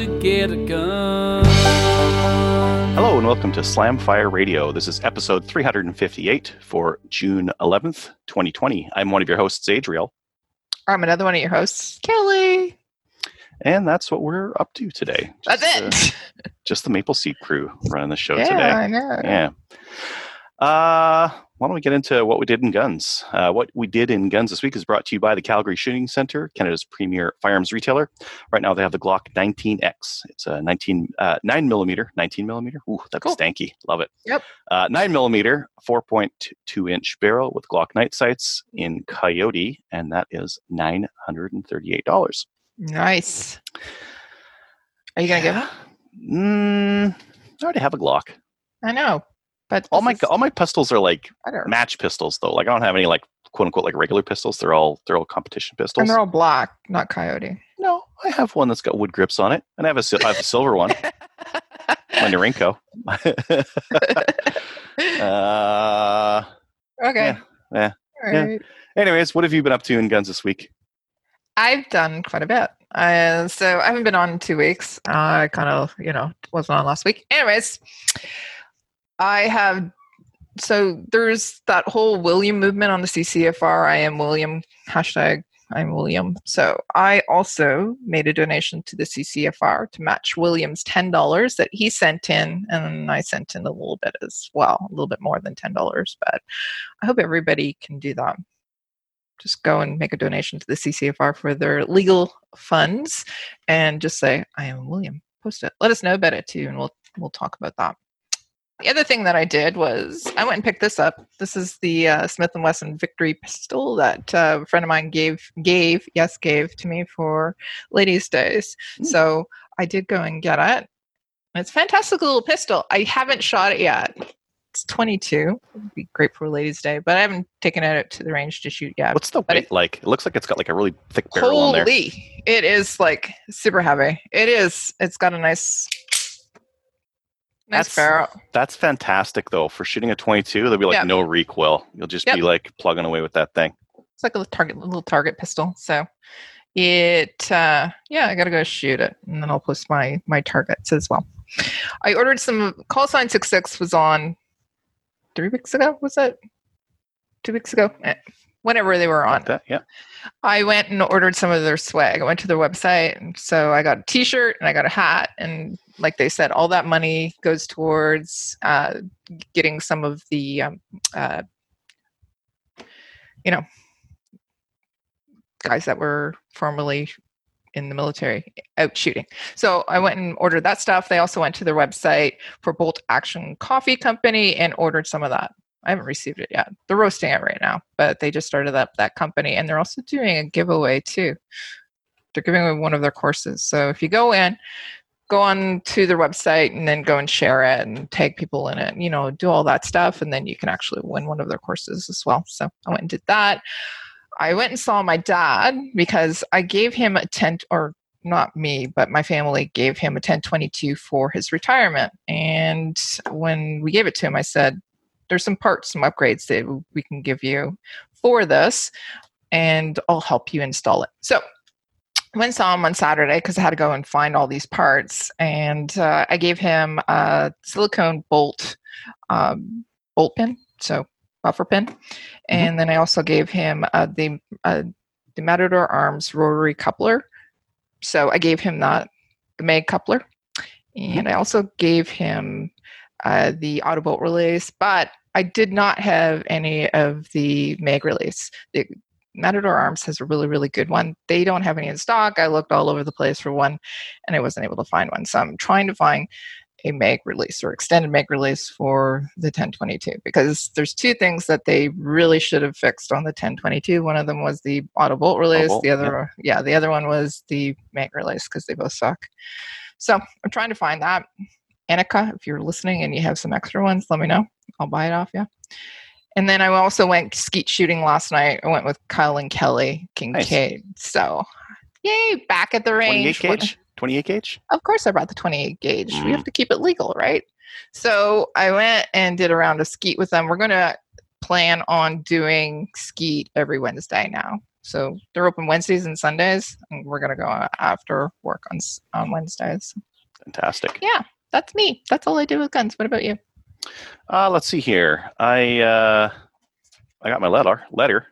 To get a gun. Hello and welcome to Slamfire Radio. This is episode 358 for June 11th, 2020. I'm one of your hosts, Adriel, I'm another one of your hosts, Kelly. and that's what we're up to today. That's it. uh, just the Maple Seed crew running the show yeah, today. I know. Yeah. Uh, why don't we get into what we did in guns? Uh, what we did in guns this week is brought to you by the Calgary Shooting Center, Canada's premier firearms retailer. Right now, they have the Glock 19X. It's a 19 uh, nine millimeter, 19 millimeter. Ooh, that's Cool. stanky. Love it. Yep. Uh, nine millimeter, 4.2 inch barrel with Glock night sights in Coyote, and that is nine hundred and thirty-eight dollars. Nice. Are you gonna give? Mm, I already have a Glock. I know, but All my is all my pistols are like match pistols though. Like I don't have any like quote unquote like regular pistols. They're all they're all competition pistols. and they're all black, not coyote. no, I have one that's got wood grips on it, and I have a I have a silver one, my Norinco. uh, okay. yeah, All yeah. right. anyways, what have you been up to in guns this week? I've done quite a bit. Uh, so I haven't been on in two weeks. I kind of, you know, wasn't on last week. Anyways, I have. So there's that whole William movement on the CCFR. I am William hashtag. I'm William. So I also made a donation to the CCFR to match William's ten dollars that he sent in, and I sent in a little bit as well, a little bit more than ten dollars. But I hope everybody can do that just go and make a donation to the CCFR for their legal funds and just say, I am William. Post it. Let us know about it too, and we'll we'll talk about that. The other thing that I did was I went and picked this up. This is the uh, Smith and Wesson Victory pistol that uh, a friend of mine gave gave yes gave to me for Ladies' Days. Mm. So I did go and get it. It's a fantastic little pistol. I haven't shot it yet. It's 22. It'd be great for Ladies' Day, but I haven't taken it out to the range to shoot yet. What's the weight it- like? It looks like it's got like a really thick barrel on there. Holy, it is like super heavy. It is. It's got a nice That's- barrel. That's fantastic though. For shooting a 22, there'll be like no recoil. You'll just be like plugging away with that thing. It's like a little target, little target pistol. So it, uh, yeah, I gotta go shoot it, and then I'll post my my targets as well. I ordered some. Call sign six six was on three weeks ago. Was it two weeks ago? Whenever they were on, that, yeah. I went and ordered some of their swag. I went to their website, and so I got a T-shirt and I got a hat. And like they said, all that money goes towards uh, getting some of the, um, uh, you know, guys that were formerly in the military out shooting. So I went and ordered that stuff. They also went to their website for Bolt Action Coffee Company and ordered some of that. I haven't received it yet. They're roasting it right now, but they just started up that company and they're also doing a giveaway too. They're giving away one of their courses. So if you go in, go on to their website and then go and share it and tag people in it, you know, do all that stuff. And then you can actually win one of their courses as well. So I went and did that. I went and saw my dad because I gave him a tent or not me, but my family gave him a 1022 for his retirement. And when we gave it to him, I said, there's some parts, some upgrades that we can give you for this, and I'll help you install it. So I went saw him on Saturday because I had to go and find all these parts, and uh, I gave him a silicone bolt um, bolt pin, so buffer pin, and then I also gave him uh, the uh, the Matador Arms rotary coupler. So I gave him that the mag coupler, and I also gave him uh, the Autobolt release, but I did not have any of the mag release. The Matador Arms has a really, really good one. They don't have any in stock. I looked all over the place for one, and I wasn't able to find one. So I'm trying to find a mag release or extended mag release for the 1022 because there's two things that they really should have fixed on the 1022. One of them was the auto bolt release. bolt, the other, yeah, the other one was the mag release because they both suck. So I'm trying to find that. Annika, if you're listening and you have some extra ones, let me know. I'll buy it off you. And then I also went skeet shooting last night. I went with Kyle and Kelly Kincaid. So, yay, back at the range. What- gauge? 28 gauge? of course I brought the 28 gauge. We Mm. have to keep it legal, right? So I went and did a round of skeet with them. We're going to plan on doing skeet every Wednesday now. So they're open Wednesdays and Sundays, and we're going to go after work on on Wednesdays. Fantastic. Yeah, that's me. That's all I do with guns. What about you? Uh, let's see here. I uh, I got my letter. Letter.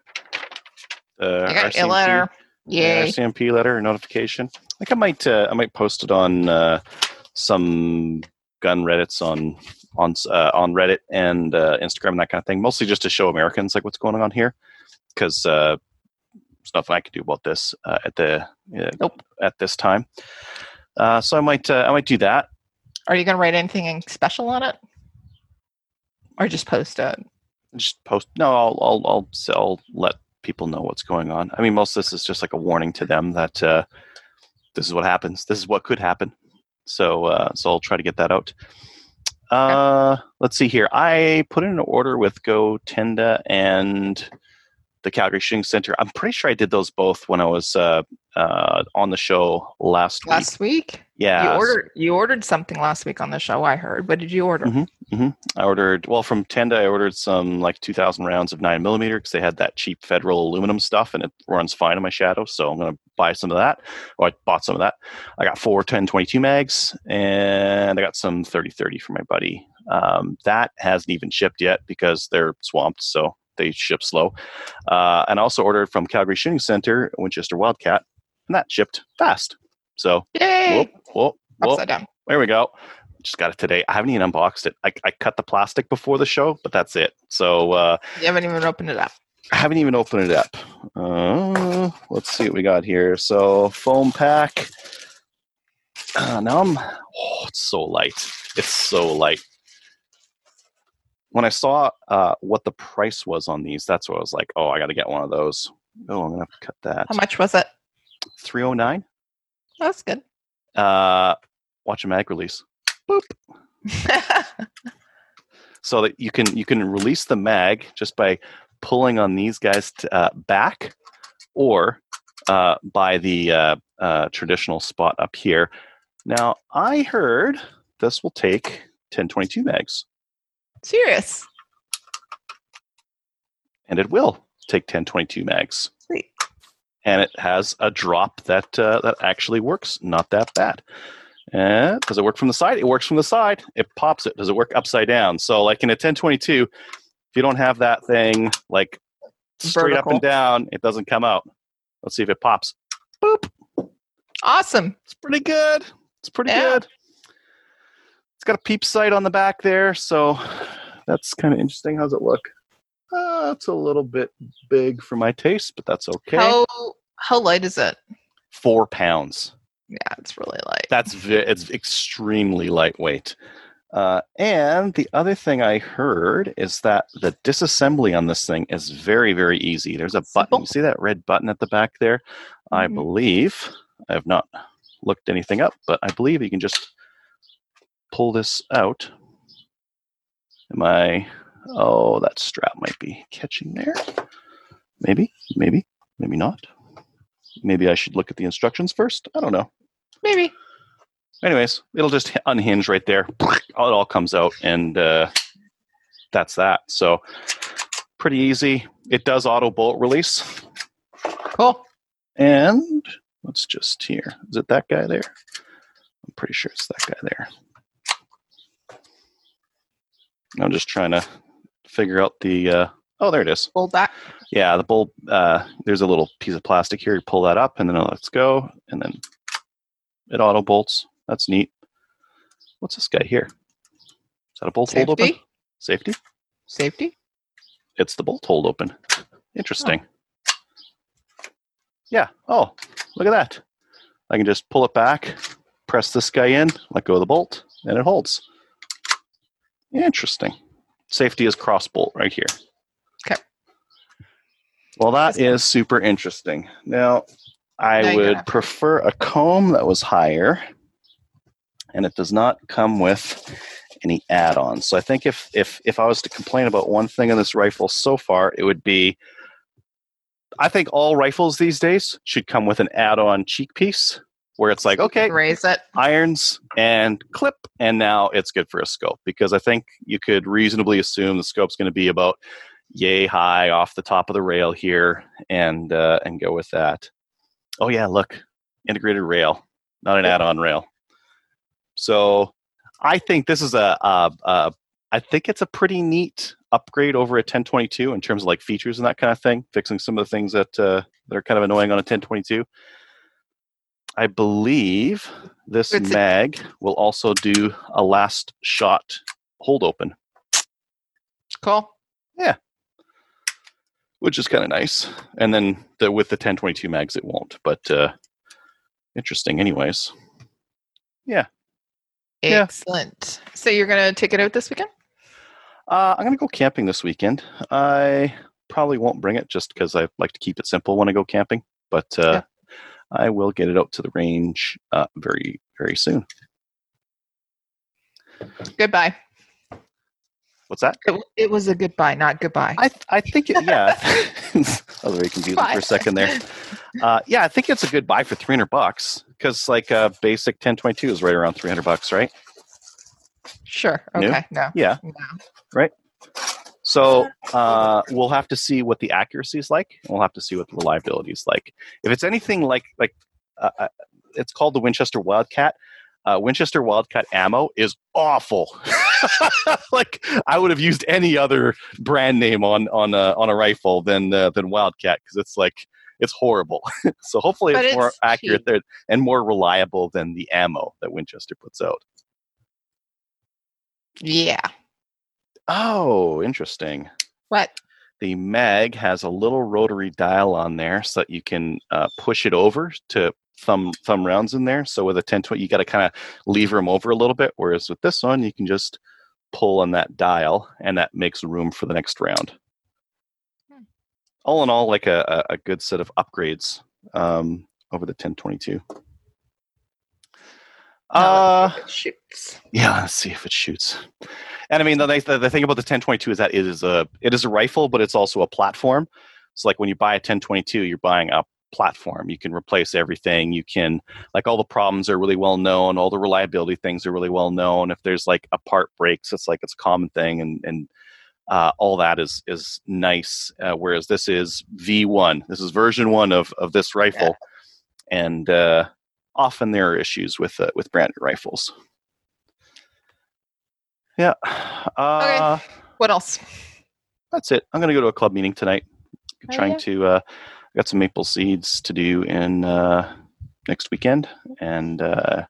Uh, I got RCMP, letter. yeah, Yay. RCMP letter notification. I think I might uh, I might post it on uh, some gun Reddits on on uh, on Reddit and uh, Instagram and that kind of thing. Mostly just to show Americans like what's going on here, because uh, there's nothing I can do about this uh, at the uh, Nope. at this time. Uh, so I might uh, I might do that. Are you going to write anything special on it? Or just post it? just post no I'll, I'll i'll i'll let people know what's going on. I mean most of this is just like a warning to them that uh this is what happens. This is what could happen. So uh so i'll try to get that out. Uh let's see here. I put in an order with go tenda and the calgary shooting center i'm pretty sure i did those both when i was uh uh on the show last week Last week? yeah You ordered you ordered something last week on the show, I heard. What did you order? Mhm. I ordered well from Tenda. I ordered some like 2,000 rounds of nine millimeter because they had that cheap federal aluminum stuff and it runs fine in my shadow. So I'm gonna buy some of that. Or I bought some of that. I got four 1022 mags and I got some 3030 for my buddy. Um, that hasn't even shipped yet because they're swamped, so they ship slow. Uh, and also ordered from Calgary Shooting Center Winchester Wildcat, and that shipped fast. So Yay! whoop, whoop, whoop. Upside down. There we go. Just got it today. I haven't even unboxed it. I, I cut the plastic before the show, but that's it. So uh, You haven't even opened it up. I haven't even opened it up. Uh, let's see what we got here. So foam pack. Uh, now I'm. Oh, it's so light. It's so light. When I saw uh, what the price was on these, that's what I was like. Oh, I got to get one of those. Oh, I'm gonna have to cut that. How much was it? Three oh nine. That's good. Uh, watch a mag release. Boop. so that you can you can release the mag just by pulling on these guys uh, back or uh, by the uh, uh, traditional spot up here. Now I heard this will take 1022 mags, Serious. and it will take 1022 mags. Sweet. And it has a drop that uh, that actually works, not that bad. And does it work from the side? It works from the side. It pops it. Does it work upside down? So, like in a 1022, if you don't have that thing like straight up and down, it doesn't come out. Let's see if it pops. Boop. Awesome. It's pretty good. It's pretty Yeah. good. Got a peep sight on the back there, so that's kind of interesting. How's it look? Uh, it's a little bit big for my taste, but that's okay. How how light is it? Four pounds. Yeah, it's really light. That's it's extremely lightweight. Uh, and the other thing I heard is that the disassembly on this thing is very, very easy. There's a button. You see that red button at the back there? I Mhm. believe I have not looked anything up, but I believe you can just pull this out. Am I? Oh, that strap might be catching there. Maybe, maybe, maybe not. Maybe I should look at the instructions first. I don't know Maybe. anyways, it'll just unhinge right there. It all comes out, and uh, that's that. So pretty easy. It does auto bolt release, Cool. and let's just here. Is it that guy there? I'm pretty sure it's that guy there. I'm just trying to figure out the. Uh, oh, there it is. Pull back. Yeah, the bulb. Uh, there's a little piece of plastic here. You pull that up, and then it lets go, and then it auto bolts. That's neat. What's this guy here? Is that a bolt hold open? Safety. Safety. Safety. It's the bolt hold open. Interesting. Yeah. Oh, look at that. I can just pull it back, press this guy in, let go of the bolt, and it holds. Interesting. Safety is crossbolt right here. Okay. Well, that is super interesting. Now, I Now would prefer a comb that was higher, and it does not come with any add-ons. So I think if if if I was to complain about one thing in this rifle so far, it would be I think all rifles these days should come with an add-on cheek piece where it's like, okay, Raise it. irons and clip, and now it's good for a scope because I think you could reasonably assume the scope's going to be about yay high off the top of the rail here, and uh, and go with that. Oh yeah, look, integrated rail, not an add-on rail. So I think this is a, a, a I think it's a pretty neat upgrade over a 1022 in terms of like features and that kind of thing, fixing some of the things that uh, that are kind of annoying on a 1022. I believe this It's a- mag will also do a last shot hold open, Cool. Yeah. Which is kind of nice. And then the, with the 1022 mags, it won't. But uh, interesting, anyways. Yeah. Excellent. So you're gonna take it out this weekend? Uh, I'm gonna go camping this weekend. I probably won't bring it just because I like to keep it simple when I go camping. But uh, Yeah. I will get it out to the range uh, very very soon. Goodbye. What's that? It, it was a goodbye, not goodbye. I I think it, yeah. I was very confused for a second there. Uh, yeah, I think it's a good buy for 300 bucks because like a basic 1022 is right around 300 bucks, right? Sure. New? Okay. No. Yeah. No. So uh, we'll have to see what the accuracy is like, and we'll have to see what the reliability is like. If it's anything like like uh, uh, it's called the Winchester Wildcat. Uh, Winchester Wildcat ammo is awful. like I would have used any other brand name on on a, on a rifle than uh, than Wildcat because it's like it's horrible. so hopefully But it's, more it's accurate there and more reliable than the ammo that Winchester puts out. Yeah. Oh, interesting. What? the mag has a little rotary dial on there so that you can uh, push it over to thumb thumb rounds in there so with a 1020 you got to kind of lever them over a little bit whereas with this one you can just pull on that dial and that makes room for the next round Hmm. all in all like a, a, a good set of upgrades um, over the 1022 uh, shoots. yeah, let's see if it shoots. And I mean, the, nice- the the thing about the 1022 is that it is a it is a rifle, but it's also a platform. So like when you buy a 1022, you're buying a platform. You can replace everything. You can like all the problems are really well known. All the reliability things are really well known. If there's like a part breaks, it's like it's a common thing, and and uh, all that is is nice. Uh, whereas this is V1. This is version one of of this rifle, and uh, often there are issues with uh, with brand new rifles. Yeah. Uh, What else? That's it. I'm going to go to a club meeting tonight. Oh, trying yeah. to uh, I got some maple seeds to do in uh, next weekend, and uh,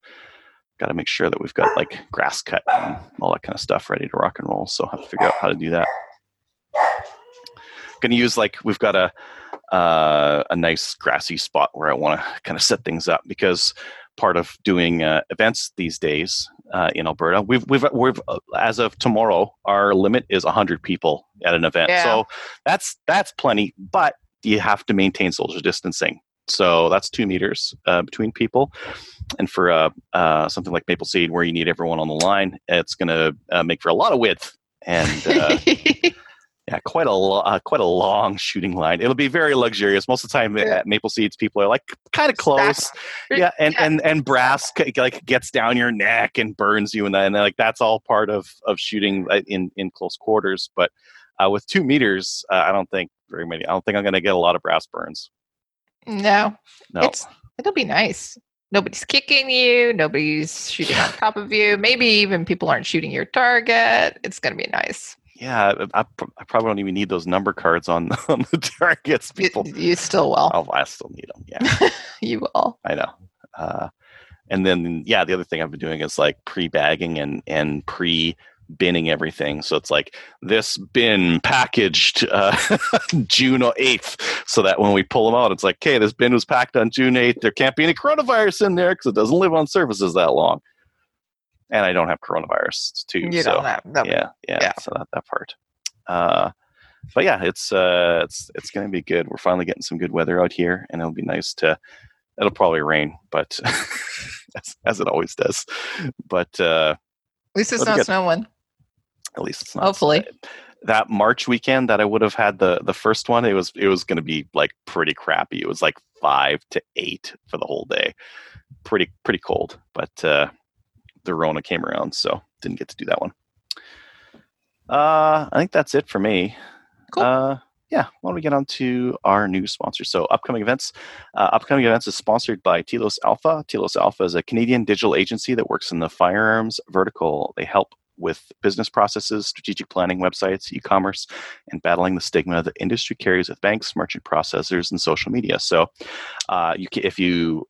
got to make sure that we've got like grass cut and all that kind of stuff ready to rock and roll. So I have to figure out how to do that. Going to use like we've got a uh, a nice grassy spot where I want to kind of set things up because part of doing uh, events these days uh, in Alberta, we've we've we've uh, as of tomorrow, our limit is hundred people at an event. Yeah. So that's that's plenty, but you have to maintain social distancing. So that's two meters uh, between people, and for uh, uh, something like Maple Seed, where you need everyone on the line, it's going to uh, make for a lot of width and uh, yeah, quite a uh, quite a long shooting line. It'll be very luxurious. Most of the time at Maple Seeds, people are like kind of close, yeah, and and and brass like gets down your neck and burns you, and then like that's all part of of shooting uh, in in close quarters. But uh, with two meters, uh, I don't think very many. I don't think I'm going to get a lot of brass burns. no. No, It's it'll be nice. Nobody's kicking you. Nobody's shooting on top of you. Maybe even people aren't shooting your target. It's gonna be nice. Yeah, I, I probably don't even need those number cards on on the targets. You, People, you still will. oh, I still need them. Yeah. You will. I know. Uh, and then yeah, the other thing I've been doing is like pre-bagging and and pre-binning everything. So it's like this bin packaged uh, June eighth, so that when we pull them out, it's like, okay, this bin was packed on June eighth. There can't be any coronavirus in there because it doesn't live on surfaces that long. And I don't have coronavirus too. You so don't have that. yeah, yeah, yeah. So that that part. Uh, but yeah, it's uh, it's it's going to be good. We're finally getting some good weather out here, and it'll be nice to. It'll probably rain, but as, as it always does. But uh, At least it's not good. snowing. at least it's not. Hopefully. that March weekend that I would have had the the first one, it was it was going to be like pretty crappy. It was like five to eight for the whole day, pretty pretty cold. But uh, the Rona came around, so didn't get to do that one. Uh, I think that's it for me. Cool. Uh, yeah, why don't we get on to our new sponsor? So, upcoming events. Uh, upcoming events is sponsored by Telos Alpha. Telos Alpha is a Canadian digital agency that works in the firearms vertical. They help with business processes, strategic planning, websites, e-commerce, and battling the stigma the industry carries with banks, merchant processors, and social media. So, uh, you can, if you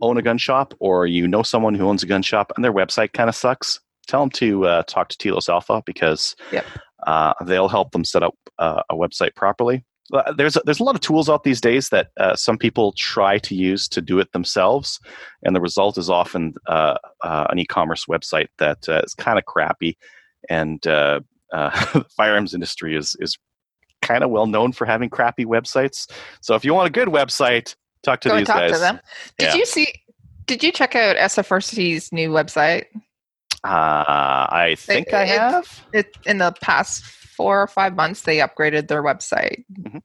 own a gun shop or you know someone who owns a gun shop and their website kind of sucks, tell them to uh, talk to Telos Alpha because Yep. uh, they'll help them set up uh, a website properly. Uh, There's a, there's a lot of tools out these days that uh, some people try to use to do it themselves, and the result is often uh, uh, an e-commerce website that uh, is kind of crappy. And uh, uh, the firearms industry is is kind of well known for having crappy websites. So if you want a good website, talk to Go these talk guys. to them. Did Yeah. you see? Did you check out SFRC's new website? Uh, I think I have. It in the past four or five months they upgraded their website. Mhm.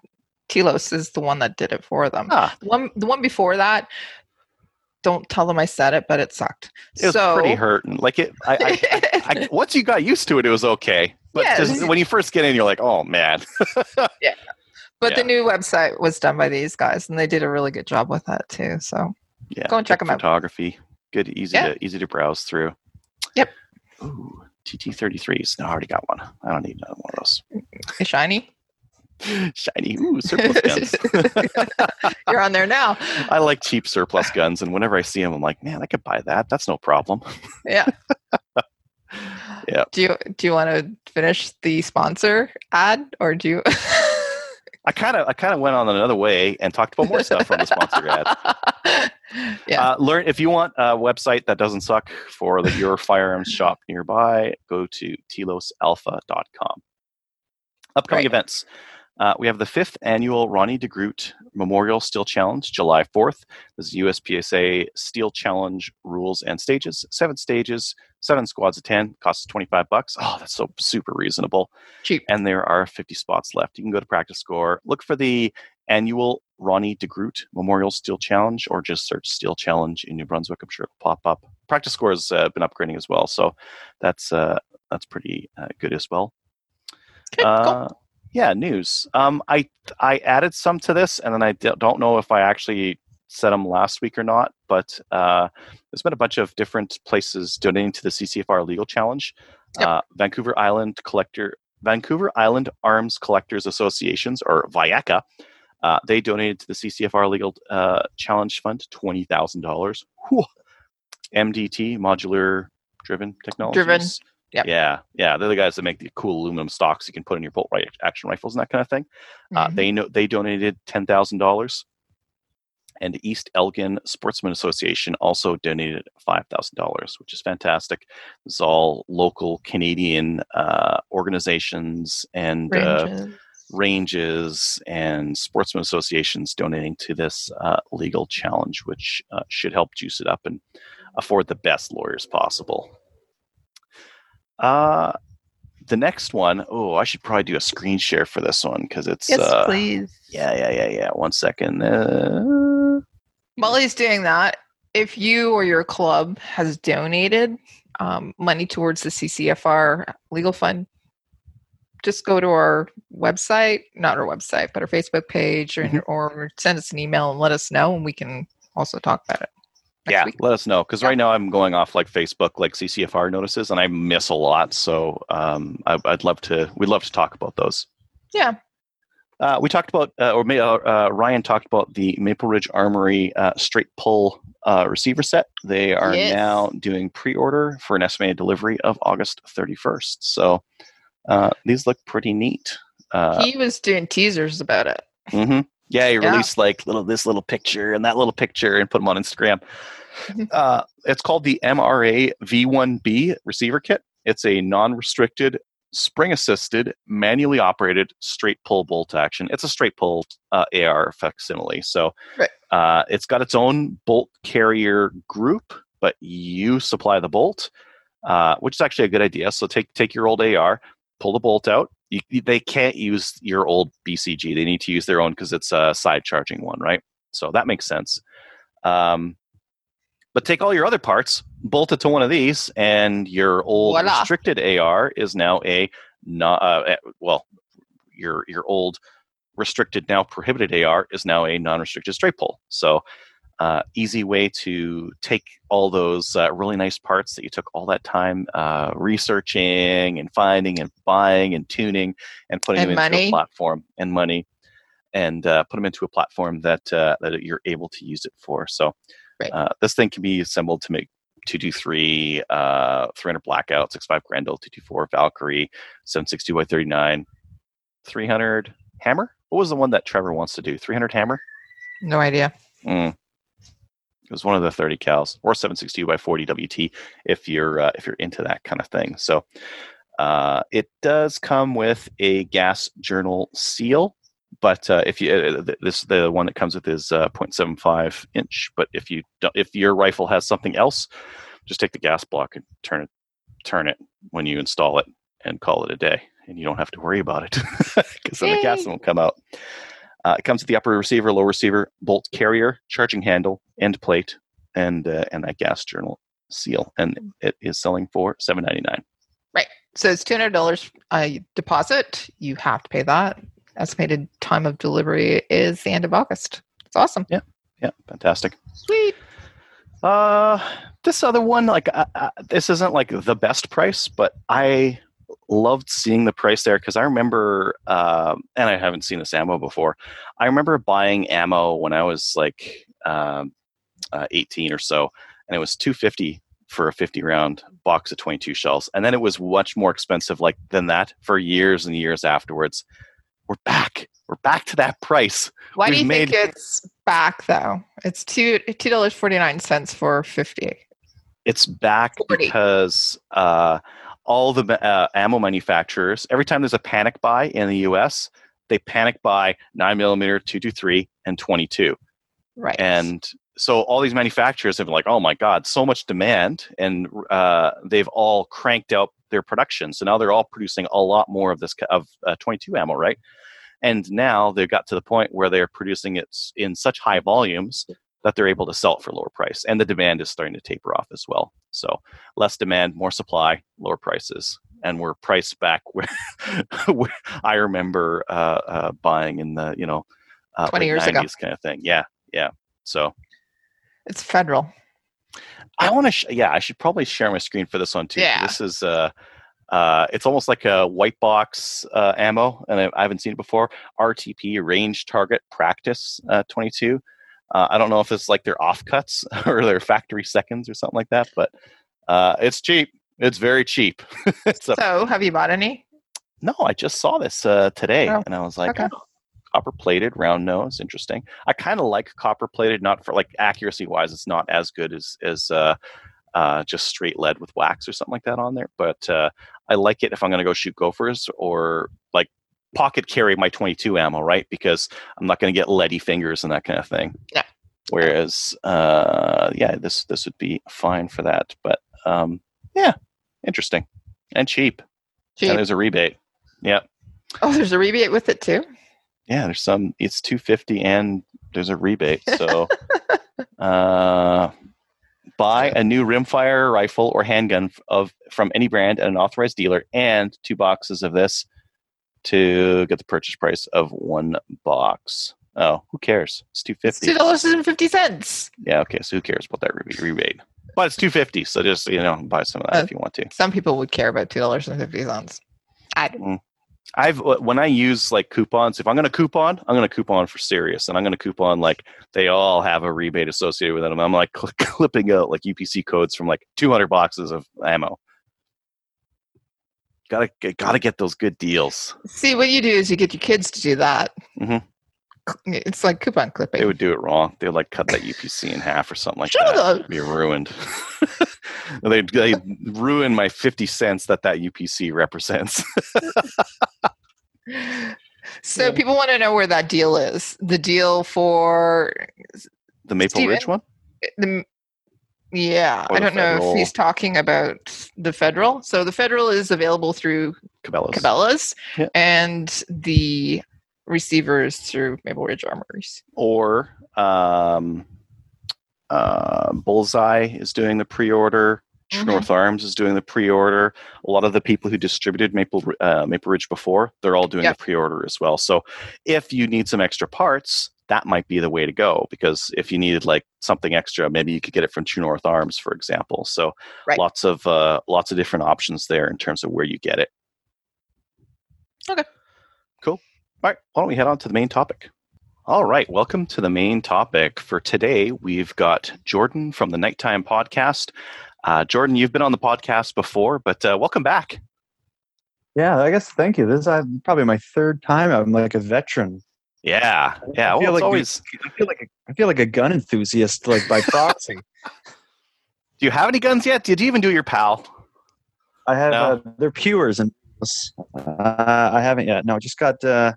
Telos is the one that did it for them. Ah, The one the one before that. Don't tell them I said it, but it sucked. it was so pretty hurting. Like it, I, I, I, once you got used to it, it was okay. But Yeah. when you first get in, you're like, oh man. but yeah. the new website was done by these guys, and they did a really good job with that too. So Yeah, Go and check good 'em out. Photography, good, easy Yeah. to easy to browse through. Yep. Ooh, TT33s. No, I already got one. I don't need another one of those. shiny. Shiny. Ooh, surplus guns. You're on there now. I like cheap surplus guns, and whenever I see them, I'm like, man, I could buy that. That's no problem. Yeah. Yeah. Do you do you want to finish the sponsor ad or do you I kind of I kind of went on another way and talked about more stuff from the sponsor ad. Yeah. Uh, learn if you want a website that doesn't suck for the, your firearms shop nearby. Go to telosalpha.com. Upcoming events. Uh, we have the fifth annual Ronnie DeGroot Memorial Steel Challenge, July 4th. This is USPSA Steel Challenge rules and stages. Seven stages, seven squads of 10, costs 25 bucks. Oh, that's so super reasonable Cheap. and there are 50 spots left. You can go to PractiScore, look for the annual Ronnie DeGroot Memorial Steel Challenge, or just search Steel Challenge in New Brunswick. I'm sure it'll pop up. PractiScore has uh, been upgrading as well, so that's uh, that's pretty uh, good as well. Okay, cool. Yeah, news. Um, I I added some to this, and then I d- don't know if I actually said them last week or not. But uh, there's been a bunch of different places donating to the CCFR Legal Challenge. Yep. Uh, Vancouver Island Collector, Vancouver Island Arms Collectors Associations, or VIACA, uh, they donated to the CCFR Legal uh, Challenge Fund twenty thousand dollars. MDT Modular Driven Technologies. Yep. Yeah, yeah, they're the guys that make the cool aluminum stocks you can put in your bolt right action rifles and that kind of thing. Uh, Mhm. they know they donated ten thousand dollars, and the East Elgin Sportsman Association also donated five thousand dollars, which is fantastic. It's all local Canadian uh, organizations and uh, Ranges. ranges and sportsman associations donating to this uh, legal challenge, which uh, should help juice it up and afford the best lawyers possible. Uh, the next one, oh, I should probably do a screen share for this one because it's yes, uh, please. yeah, yeah, yeah, yeah. One second. Uh, Molly's doing that. If you or your club has donated um, money towards the CCFR legal fund, just go to our website, not our website, but our Facebook page, or, Mhm. or send us an email and let us know, and we can also talk about it. Yeah, week. let us know because Yeah. right now I'm going off like Facebook, like CCFR notices, and I miss a lot. So um, I, I'd love to. We'd love to talk about those. Yeah. Uh, we talked about, uh, or uh, uh, Ryan talked about the Maple Ridge Armory uh, straight pull uh, receiver set. They are Yes. now doing pre-order for an estimated delivery of August 31st. So uh, these look pretty neat. Uh, he was doing teasers about it. hmm Yeah, he Yeah. like little this little picture and that little picture and put them on Instagram. Mhm. Uh, it's called the MRA V1B receiver kit. It's a non-restricted, spring-assisted, manually operated straight pull bolt action. It's a straight pull uh, AR facsimile. So Right. uh, it's got its own bolt carrier group, but you supply the bolt, uh, which is actually a good idea. So take take your old AR, pull the bolt out. You, they can't use your old BCG. They need to use their own because it's a side charging one, right? So that makes sense. Um, but take all your other parts, bolt it to one of these, and your old Voila. restricted AR is now a not uh, eh, well, your your old restricted now prohibited AR is now a non-restricted straight pull. So uh, easy way to take all those uh, really nice parts that you took all that time uh, researching and finding and buying and tuning and putting And them into a platform and money and uh, put them into a platform that uh, that you're able to use it for. So Right. uh, this thing can be assembled to make 223, uh, 300 blackout, 65 Grendel, 224 Valkyrie, 762 by 39, 300 hammer. What was the one that Trevor wants to do? 300 hammer. No idea. Mm. It was one of the 30 cals or 762 by 40 WT if you're uh, if you're into that kind of thing. So uh, it does come with a gas journal seal, but uh, if you uh, this the one that comes with is uh, 0.75 inch. But if you don't, if your rifle has something else, just take the gas block and turn it turn it when you install it and call it a day, and you don't have to worry about it because then the gas won't come out. Uh, it comes with the upper receiver, lower receiver, bolt carrier, charging handle, end plate, and uh, and that gas journal seal, and it is selling for seven ninety nine. Right. So it's two hundred dollars uh, deposit. You have to pay that. Estimated time of delivery is the end of August. It's awesome. Yeah, Yeah. fantastic. Sweet. Uh, this other one, like uh, uh, this isn't like the best price, but I loved seeing the price there because I remember, um, and I haven't seen this ammo before. I remember buying ammo when I was like um, uh, 18 or so, and it was 250 for a 50 round box of 22 shells, and then it was much more expensive like than that for years and years afterwards. We're back. We're back to that price. Why do We've you made- think it's back though? It's two two dollars forty nine cents for fifty. It's back 40. because uh, all the uh, ammo manufacturers, every time there's a panic buy in the U.S., they panic buy nine millimeter, two two three, and twenty two, Right. and so all these manufacturers have been like, "Oh my God, so much demand!" and uh, they've all cranked out their production. So now they're all producing a lot more of this of uh, twenty two ammo, right? And now they've got to the point where they're producing it in such high volumes that they're able to sell it for lower price, and the demand is starting to taper off as well. So less demand, more supply, lower prices, and we're priced back where, where I remember uh, uh, buying in the you know uh, 20 late years ago. 90s kind of thing. Yeah, yeah. So it's federal. I want to, sh- yeah, I should probably share my screen for this one too. Yeah. This is, uh, uh, it's almost like a white box uh, ammo, and I, I haven't seen it before. RTP Range Target Practice uh, 22. Uh, I don't know if it's like their offcuts or their factory seconds or something like that, but uh, it's cheap. It's very cheap. it's a, So have you bought any? no, I just saw this uh, today, Oh, and I was like, okay. oh, copper plated, round nose, interesting. I kind of like copper plated, not for like accuracy wise, it's not as good as as uh, uh, just straight lead with wax or something like that on there. But uh, I like it if I'm going to go shoot gophers or like pocket carry my 22 ammo, right? Because I'm not going to get leady fingers and that kind of thing. Yeah. Whereas, uh, yeah, this this would be fine for that. But um, yeah, interesting and cheap. Cheap. And there's a rebate. Yep. Oh, there's a rebate with it too. Yeah, there's some. It's two fifty, and there's a rebate. So, uh, buy a new rimfire rifle or handgun of from any brand at an authorized dealer, and two boxes of this to get the purchase price of one box. Oh, who cares? It's two fifty. Two dollars and fifty cents. Yeah, okay. So who cares about that rebate? But it's two fifty, so just you know, buy some of that Uh, if you want to. Some people would care about two dollars and fifty cents. I do. I've when I use like coupons, if I'm going to coupon, I'm going to coupon for serious, and I'm going to coupon like they all have a rebate associated with them. I'm like cl- clipping out like UPC codes from like 200 boxes of ammo. Gotta get, gotta get those good deals. See, what you do is you get your kids to do that. Mhm. It's like coupon clipping. They would do it wrong. They would like cut that UPC in half or something like Shut that. up. Be ruined. they they ruin my fifty cents that that UPC represents. So Yeah. people want to know where that deal is. The deal for the Maple Steven? Ridge one. the yeah, I don't know if he's talking about the federal. So the federal is available through Cabela's. Cabela's Yeah. and the receivers through Maple Ridge Armories. or um, uh, Bullseye is doing the pre-order. True Mhm. North Arms is doing the pre-order. A lot of the people who distributed Maple uh, Maple Ridge before, they're all doing Yep. the pre-order as well. So if you need some extra parts, that might be the way to go because if you needed like something extra, maybe you could get it from True North Arms, for example. So Right. lots of uh, lots of different options there in terms of where you get it. Okay. Cool. All right. Why don't we head on to the main topic? All right. Welcome to the main topic. For today, we've got Jordan from the Nighttime Podcast. Uh, Jordan, you've been on the podcast before, but uh, welcome back. Yeah, I guess thank you. This is uh, probably my third time. I'm like a veteran. Yeah. Yeah. I Well, feel it's like always. I feel like a, I feel like a gun enthusiast, like by proxy. Do you have any guns yet? Did you even do your pal? I have No. uh, they're pewers and uh, I haven't yet. No, just got. uh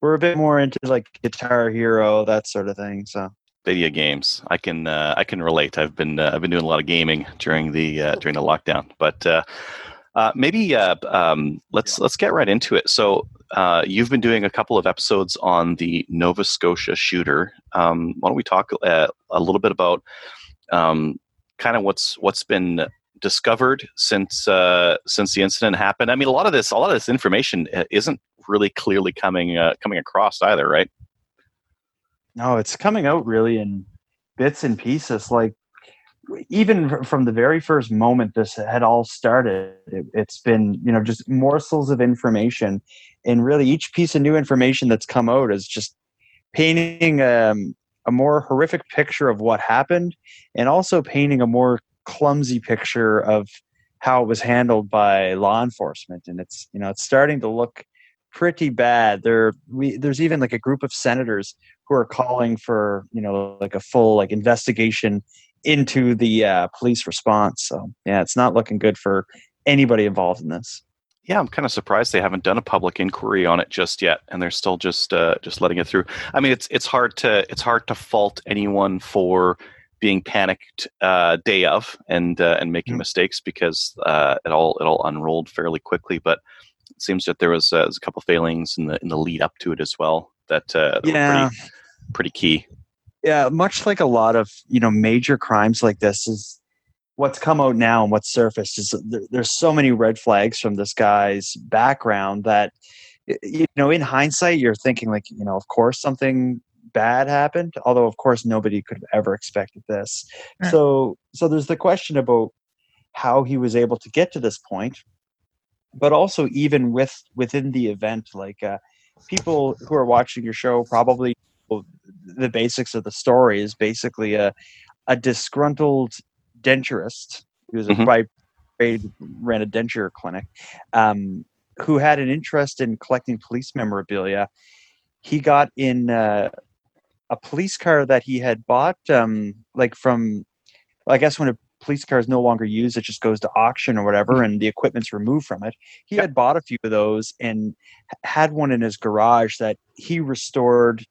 We're a bit more into like Guitar Hero, that sort of thing. So Video games. I can uh, I can relate. I've been uh, I've been doing a lot of gaming during the uh, during the lockdown. But uh, maybe uh, um, let's let's get right into it. So uh, you've been doing a couple of episodes on the Nova Scotia shooter. Um, why don't we talk uh, a little bit about um, kind of what's what's been discovered since uh, since the incident happened? I mean, a lot of this a lot of this information isn't really clearly coming uh, coming across either, right? no, it's coming out really in bits and pieces. Like even from the very first moment this had all started, it, it's been you know just morsels of information, and really each piece of new information that's come out is just painting um, a more horrific picture of what happened, and also painting a more clumsy picture of how it was handled by law enforcement. And it's you know it's starting to look pretty bad. There we there's even like a group of senators who are calling for you know like a full like investigation into the uh, police response. So yeah, it's not looking good for anybody involved in this. Yeah, I'm kind of surprised they haven't done a public inquiry on it just yet, and they're still just uh, just letting it through. I mean, it's it's hard to it's hard to fault anyone for being panicked uh, day of and uh, and making Mm. mistakes because uh, it all it all unrolled fairly quickly. But it seems that there was, uh, was a couple failings in the in the lead up to it as well that, uh, that were Yeah. pretty, pretty key. Yeah much like a lot of you know major crimes like this is what's come out now and what's surfaced is there, there's so many red flags from this guy's background that you know in hindsight you're thinking like you know of course something bad happened although of course nobody could have ever expected this. So so there's the question about how he was able to get to this point but also even with within the event like uh, people who are watching your show probably the basics of the story is basically a a disgruntled denturist who was a Mhm. by ran a denture clinic um, who had an interest in collecting police memorabilia. He got in uh, a police car that he had bought um, like from i guess when a police car is no longer used it just goes to auction or whatever and the equipment's removed from it. He had bought a few of those and had one in his garage that he restored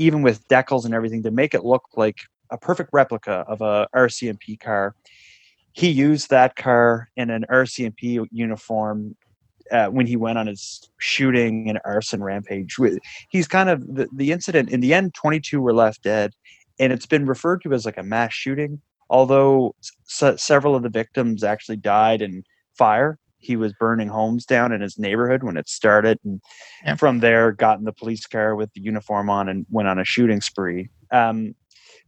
even with decals and everything to make it look like a perfect replica of a RCMP car. He used that car in an RCMP uniform uh, when he went on his shooting and arson rampage. He's kind of the, the incident. In the end, 22 were left dead, and it's been referred to as like a mass shooting. Although s- several of the victims actually died in fire, he was burning homes down in his neighborhood when it started, and from there got in the police car with the uniform on and went on a shooting spree. Um,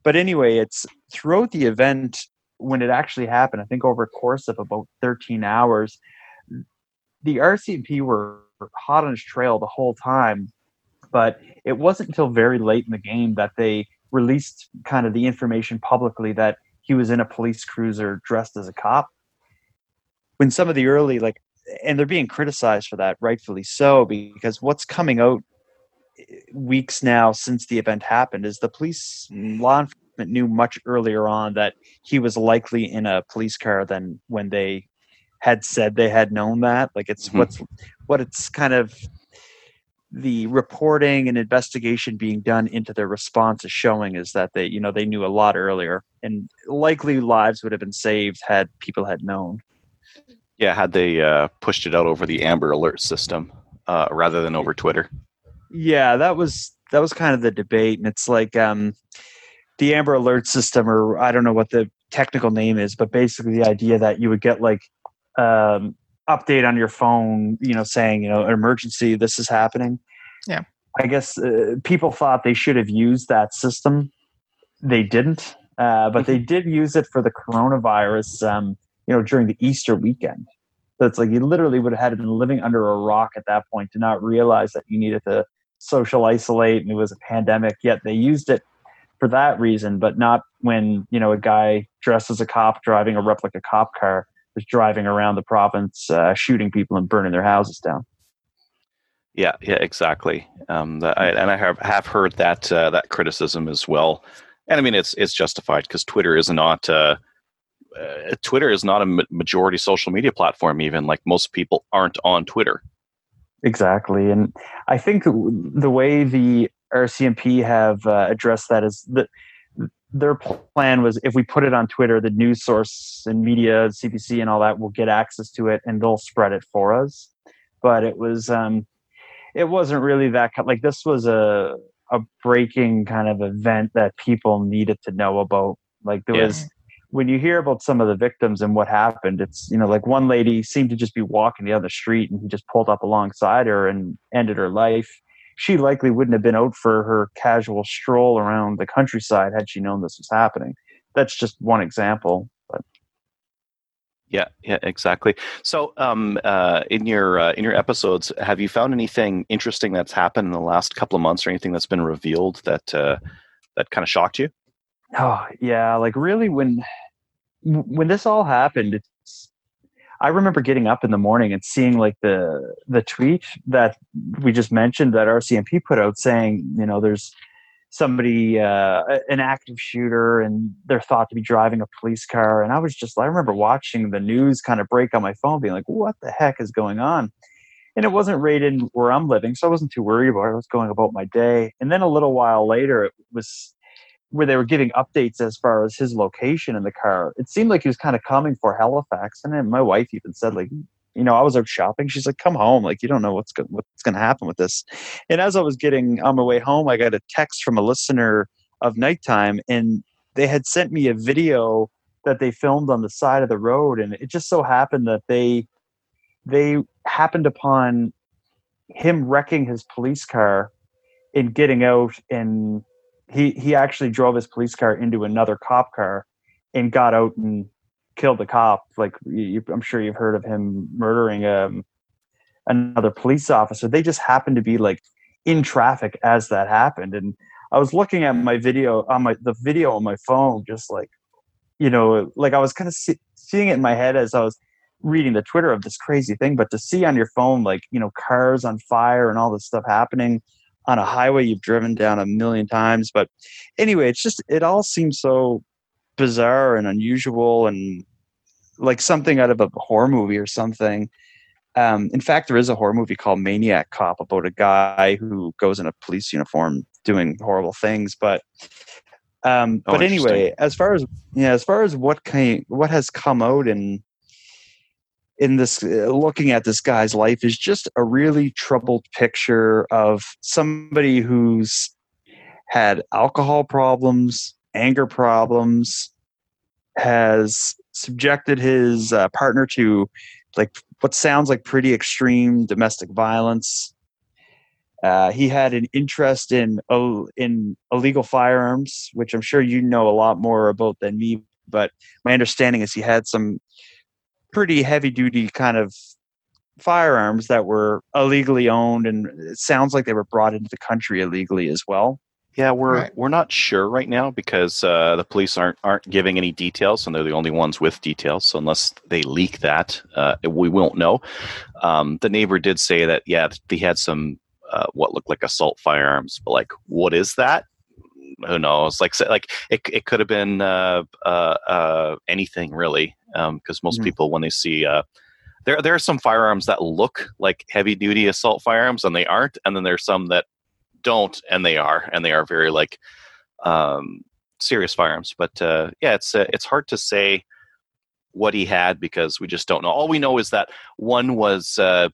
but anyway, it's throughout the event when it actually happened. I think over a course of about 13 hours, the RCMP were hot on his trail the whole time. But it wasn't until very late in the game that they released kind of the information publicly that he was in a police cruiser dressed as a cop. When some of the early like and they're being criticized for that rightfully so because what's coming out weeks now since the event happened is the police law enforcement knew much earlier on that he was likely in a police car than when they had said they had known that like it's Mhm. what's what it's kind of the reporting and investigation being done into their response is showing is that they you know they knew a lot earlier and likely lives would have been saved had people had known Yeah, had they uh, pushed it out over the Amber Alert system uh, rather than over Twitter. yeah that was that was kind of the debate and it's like um the amber alert system or i don't know what the technical name is but basically the idea that you would get like um update on your phone you know saying you know emergency this is happening Yeah. i guess uh, people thought they should have used that system they didn't uh, but they did use it for the coronavirus um you know during the easter weekend so it's like you literally would have had to been living under a rock at that point to not realize that you needed to social isolate and it was a pandemic yet they used it for that reason but not when you know a guy dressed as a cop driving a replica cop car was driving around the province uh, shooting people and burning their houses down Yeah, yeah, exactly. Um, I, and I have, have heard that uh, that criticism as well. And I mean, it's it's justified because Twitter is not uh, uh, Twitter is not a majority social media platform. Even like most people aren't on Twitter. Exactly, and I think the way the RCMP have uh, addressed that is that their plan was if we put it on Twitter, the news source and media, CBC, and all that will get access to it, and they'll spread it for us. But it was, um, it wasn't really that kind. Like this was a a breaking kind of event that people needed to know about. Like there Yeah. was when you hear about some of the victims and what happened, it's you know like one lady seemed to just be walking down the street and he just pulled up alongside her and ended her life. She likely wouldn't have been out for her casual stroll around the countryside had she known this was happening. That's just one example. But Yeah, yeah, exactly. So, um, uh, in your uh, in your episodes, have you found anything interesting that's happened in the last couple of months, or anything that's been revealed that uh, that kind of shocked you? Oh yeah, like really when when this all happened, it's I remember getting up in the morning and seeing like the the tweet that we just mentioned that RCMP put out saying, you know, there's somebody uh, an active shooter and they're thought to be driving a police car. And I was just I remember watching the news kind of break on my phone being like what the heck is going on? And it wasn't in where I'm living so I wasn't too worried about it. I was going about my day. And then a little while later it was where they were giving updates as far as his location in the car. It seemed like he was kind of coming for Halifax, and then my wife even said, like, you know, I was out shopping. She's like, "Come home, like you don't know what's go- what's going to happen with this." And as I was getting on my way home, I got a text from a listener of nighttime, and they had sent me a video that they filmed on the side of the road, and it just so happened that they they happened upon him wrecking his police car and getting out and he he actually drove his police car into another cop car and got out and killed the cop. Like you, i'm sure you've heard of him murdering um, another police officer. They just happened to be like in traffic as that happened. And i was looking at my video on my the video on my phone just like you know like i was kind of see, seeing it in my head as i was reading the twitter of this crazy thing. But to see on your phone like you know cars on fire and all this stuff happening on a highway you've driven down a million times. But anyway, it's just it all seems so bizarre and unusual and like something out of a horror movie or something. Um, in fact, there is a horror movie called Maniac Cop about a guy who goes in a police uniform doing horrible things. But um, Oh, but anyway, as far as yeah, as far as what kind what has come out in in this uh, looking at this guy's life is just a really troubled picture of somebody who's had alcohol problems, anger problems, has subjected his uh, partner to like what sounds like pretty extreme domestic violence. Uh, he had an interest in in illegal firearms, which I'm sure you know a lot more about than me. But my understanding is he had some pretty heavy duty kind of firearms that were illegally owned and it sounds like they were brought into the country illegally as well Yeah, we're Right. we're not sure right now because uh, the police aren't aren't giving any details, and they're the only ones with details. So unless they leak that, uh, we won't know. Um, the neighbor did say that yeah, they had some uh, what looked like assault firearms, but like, what is that? Who knows? Like, like it, it could have been uh, uh, uh, anything really, because most Mhm. people when they see uh, there there are some firearms that look like heavy duty assault firearms and they aren't, and then there's some that don't and they are, and they are very like um, serious firearms. But uh, yeah, it's uh, it's hard to say what he had because we just don't know. All we know is that one was uh,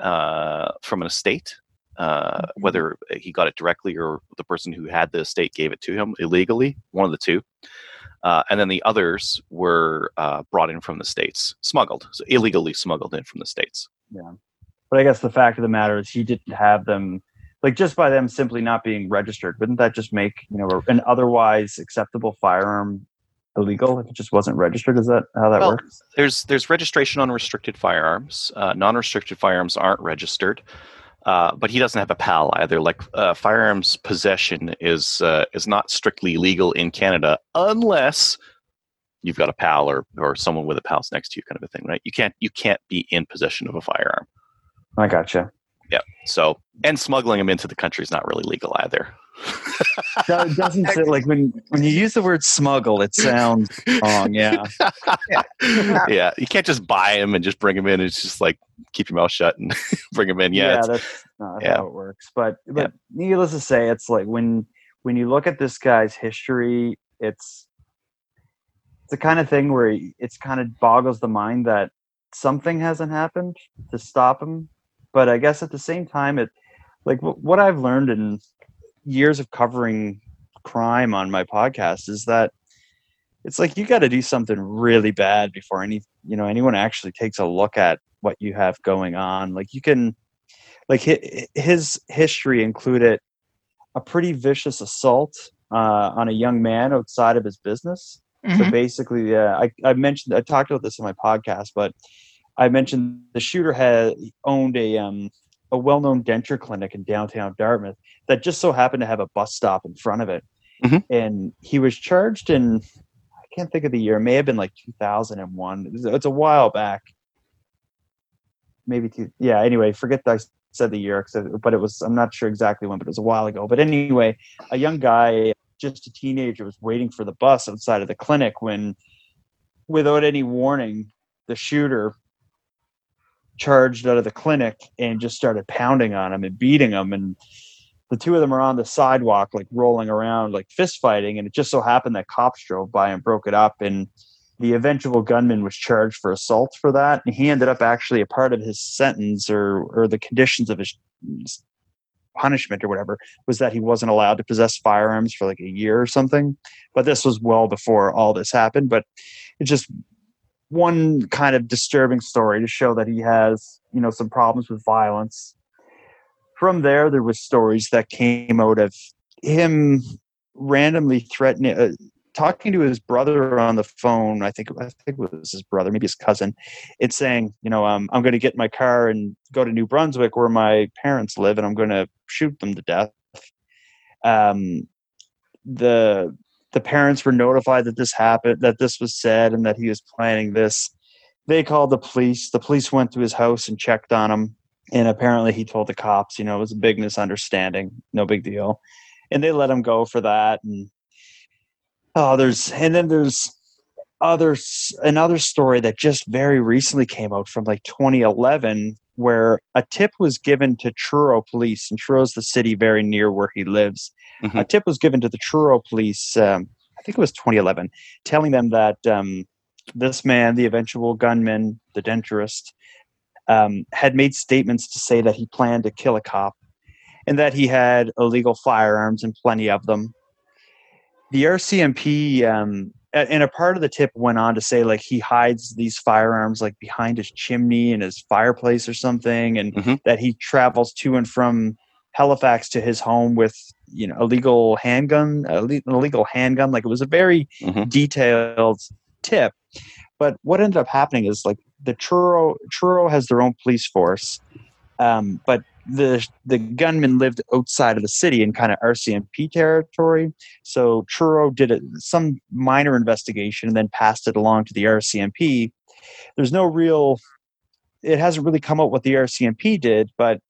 uh, from an estate. Uh, whether he got it directly or the person who had the estate gave it to him illegally, one of the two. Uh, and then the others were uh, brought in from the states, smuggled, so illegally smuggled in from the states. Yeah. But I guess the fact of the matter is he didn't have them like just by them simply not being registered, wouldn't that just make, you know, an otherwise acceptable firearm illegal if it just wasn't registered? Is that how that Well, works? There's there's registration on restricted firearms. Uh, non-restricted firearms aren't registered, uh, but he doesn't have a PAL either. Like uh, firearms possession is uh, is not strictly legal in Canada unless you've got a PAL or or someone with a PAL's next to you, kind of a thing, right? You can't you can't be in possession of a firearm. I gotcha. Yeah. So and smuggling them into the country is not really legal either. That doesn't say, like when when you use the word smuggle, it sounds wrong. Yeah. yeah, you can't just buy them and just bring them in. It's just like keep your mouth shut and bring them in. Yeah, it's- that's not yeah. how it works. But but needless to say, it's like when when you look at this guy's history, it's it's the kind of thing where it's kind of boggles the mind that something hasn't happened to stop him. But I guess at the same time, it like what I've learned in years of covering crime on my podcast is that it's like you got to do something really bad before any you know anyone actually takes a look at what you have going on like you can like his history included a pretty vicious assault uh, on a young man outside of his business so Mhm. basically yeah I, I mentioned i talked about this in my podcast but i mentioned the shooter had owned a um a well-known denture clinic in downtown dartmouth that just so happened to have a bus stop in front of it. Mhm. and he was charged in i can't think of the year it may have been like 2001 it's, it's a while back. Maybe two yeah anyway forget that i said the year, but it was i'm not sure exactly when but it was a while ago. But anyway a young guy just a teenager was waiting for the bus outside of the clinic when without any warning the shooter charged out of the clinic and just started pounding on him and beating him. And the two of them are on the sidewalk like rolling around like fist fighting. And it just so happened that cops drove by and broke it up. And the eventual gunman was charged for assault for that. And he ended up actually a part of his sentence or or the conditions of his punishment or whatever was that he wasn't allowed to possess firearms for like a year or something. But this was well before all this happened. But it just one kind of disturbing story to show that he has you know some problems with violence. From there there was stories that came out of him randomly threatening uh, talking to his brother on the phone. I think i think it was his brother maybe his cousin. It's saying you know um, i'm going to get my car and go to new brunswick where my parents live and i'm going to shoot them to death. Um, the the parents were notified that this happened that this was said and that he was planning this. They called the police. The police went to his house and checked on him. And apparently he told the cops you know it was a big misunderstanding. No big deal. And they let him go for that. And oh there's and then there's others another story that just very recently came out from like 2011 where a tip was given to Truro police and Truro's the city very near where he lives Mhm. a tip was given to the Truro police um, I think it was 2011 telling them that um, this man the eventual gunman the denturist um, had made statements to say that he planned to kill a cop and that he had illegal firearms and plenty of them. The RCMP um, and a part of the tip went on to say like he hides these firearms like behind his chimney in his fireplace or something, and Mhm. that he travels to and from Halifax to his home with you know a legal handgun, a le- an illegal handgun. Like it was a very Mhm. detailed tip. But what ended up happening is like the Truro Truro has their own police force, um, but the the gunman lived outside of the city in kind of RCMP territory. So Truro did a, some minor investigation and then passed it along to the RCMP. There's no real, it hasn't really come out what the RCMP did, but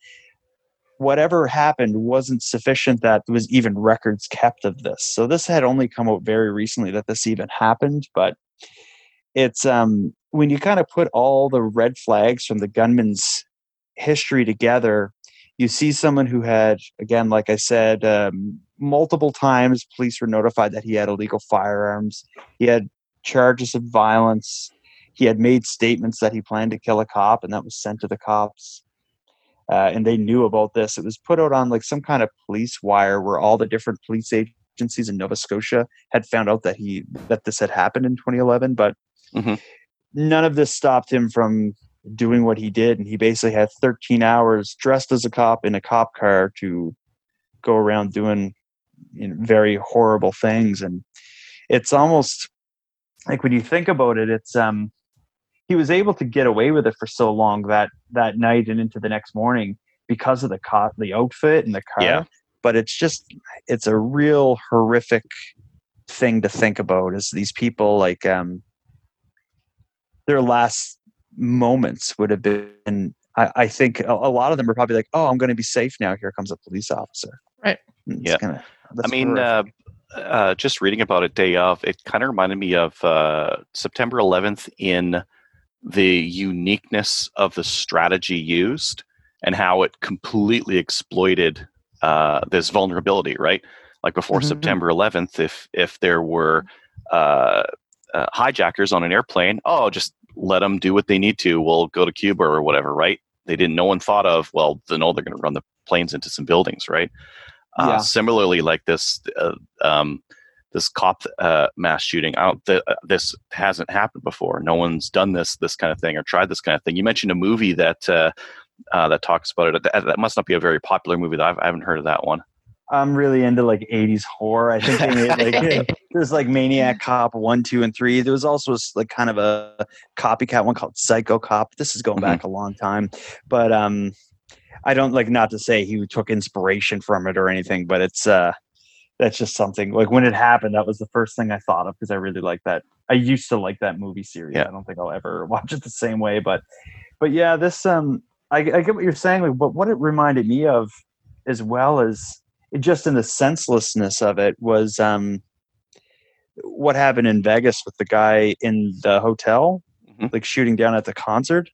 whatever happened wasn't sufficient that there was even records kept of this. So this had only come out very recently that this even happened, but it's um when you kind of put all the red flags from the gunman's history together, you see someone who had again like I said um, multiple times police were notified that he had illegal firearms. He had charges of violence. He had made statements that he planned to kill a cop and that was sent to the cops uh, and they knew about this. It was put out on like some kind of police wire where all the different police agencies in Nova Scotia had found out that he that this had happened in 2011, but Mhm. none of this stopped him from doing what he did. And he basically had 13 hours dressed as a cop in a cop car to go around doing you know, very horrible things. And it's almost like when you think about it, it's um he was able to get away with it for so long that that night and into the next morning because of the co- the outfit and the car. Yeah. But it's just it's a real horrific thing to think about is these people like um their last moments would have been I, I think a, a lot of them are probably like, Oh, I'm gonna be safe now. Here comes a police officer. Right. It's Yeah. Gonna, I mean, uh, uh, just reading about it day of, it kind of reminded me of uh, September 11th in the uniqueness of the strategy used and how it completely exploited uh, this vulnerability. Right, like before Mhm. September 11th, if if there were uh, uh, hijackers on an airplane, oh, just let them do what they need to. We'll go to Cuba or whatever. Right? They didn't. No one thought of well, then know they're going to run the planes into some buildings. Right? Uh, Yeah. Similarly, like this, uh, um, this cop uh, mass shooting. Th- uh, this hasn't happened before. No one's done this this kind of thing or tried this kind of thing. You mentioned a movie that uh, uh, that talks about it. That, that must not be a very popular movie. That I've, I haven't heard of that one. I'm really into like 80s horror. I think they made like there's like Maniac Cop one, two, and three. There was also like kind of a copycat one called Psycho Cop. This is going back a long time, but um, I don't like not to say he took inspiration from it or anything, but it's uh, that's just something like when it happened, that was the first thing I thought of because I really like that. I used to like that movie series. Yeah. I don't think I'll ever watch it the same way, but but yeah, this um, I, I get what you're saying, like, but what it reminded me of as well as just in the senselessness of it was um what happened in Vegas with the guy in the hotel Mhm. like shooting down at the concert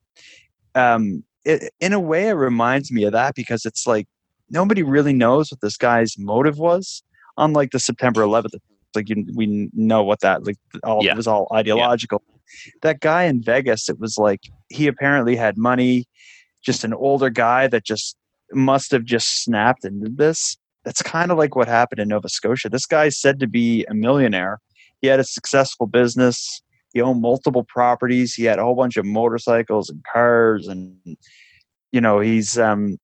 um it, in a way it reminds me of that because it's like nobody really knows what this guy's motive was unlike the September 11th like you, we know what that like all Yeah. it was all ideological that guy in Vegas it was like he apparently had money just an older guy that just must have just snapped and did this that's kind of like what happened in Nova Scotia. This guy's said to be a millionaire. He had a successful business. He owned multiple properties. He had a whole bunch of motorcycles and cars, and you know he's um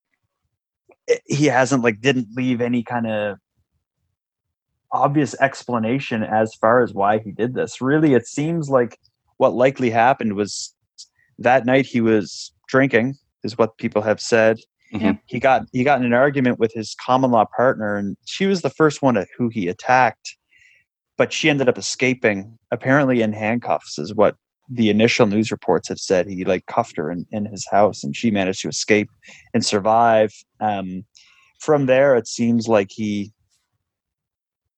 eh, he hasn't like didn't leave any kind of obvious explanation as far as why he did this. Really, it seems like what likely happened was that night he was drinking, is what people have said he got he got in an argument with his common law partner and she was the first one at who he attacked but she ended up escaping apparently in handcuffs is what the initial news reports have said. He like cuffed her in, in his house and she managed to escape and survive. Um, from there it seems like he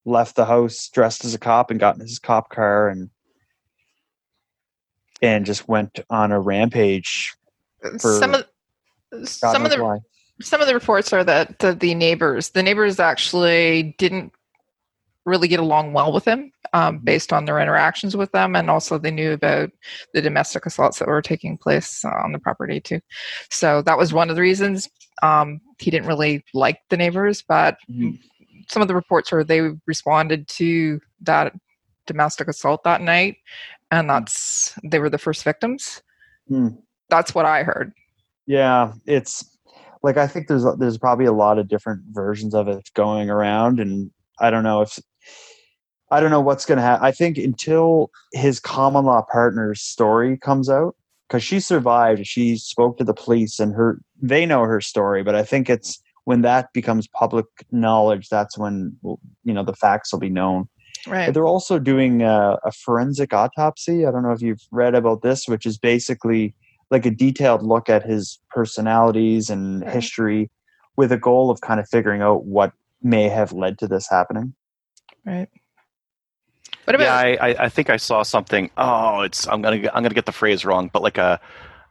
left the house dressed as a cop and got in his cop car and and just went on a rampage for some of God some of the why. some of the reports are that the, the neighbors the neighbors actually didn't really get along well with him um, based on their interactions with them and also they knew about the domestic assaults that were taking place on the property too so that was one of the reasons um, he didn't really like the neighbors but Mhm. some of the reports are they responded to that domestic assault that night and that's they were the first victims Hmm. that's what i heard Yeah, it's like I think there's there's probably a lot of different versions of it going around, and I don't know if I don't know what's going to happen. I think until his common law partner's story comes out, because she survived, she spoke to the police, and her they know her story. But I think it's when that becomes public knowledge, that's when you know the facts will be known. right But they're also doing a, a forensic autopsy. I don't know if you've read about this, which is basically like a detailed look at his personalities and Right. history, with a goal of kind of figuring out what may have led to this happening. Right. What about yeah, I, I, I think I saw something. Oh, it's I'm gonna get- I'm gonna get the phrase wrong, but like a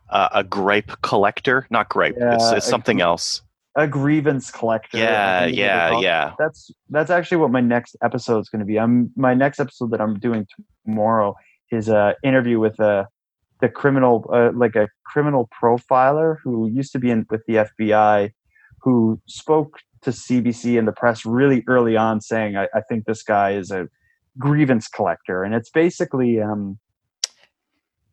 a, a gripe collector, not gripe. it's, Yeah, it's a something gr- else. A grievance collector. Yeah, think is what they yeah, yeah. That's that's actually what my next episode is going to be. I'm my next episode that I'm doing tomorrow is a interview with a the criminal uh, like a criminal profiler who used to be in with the FBI, who spoke to CBC and the press really early on, saying, "I, I think this guy is a grievance collector," and it's basically um,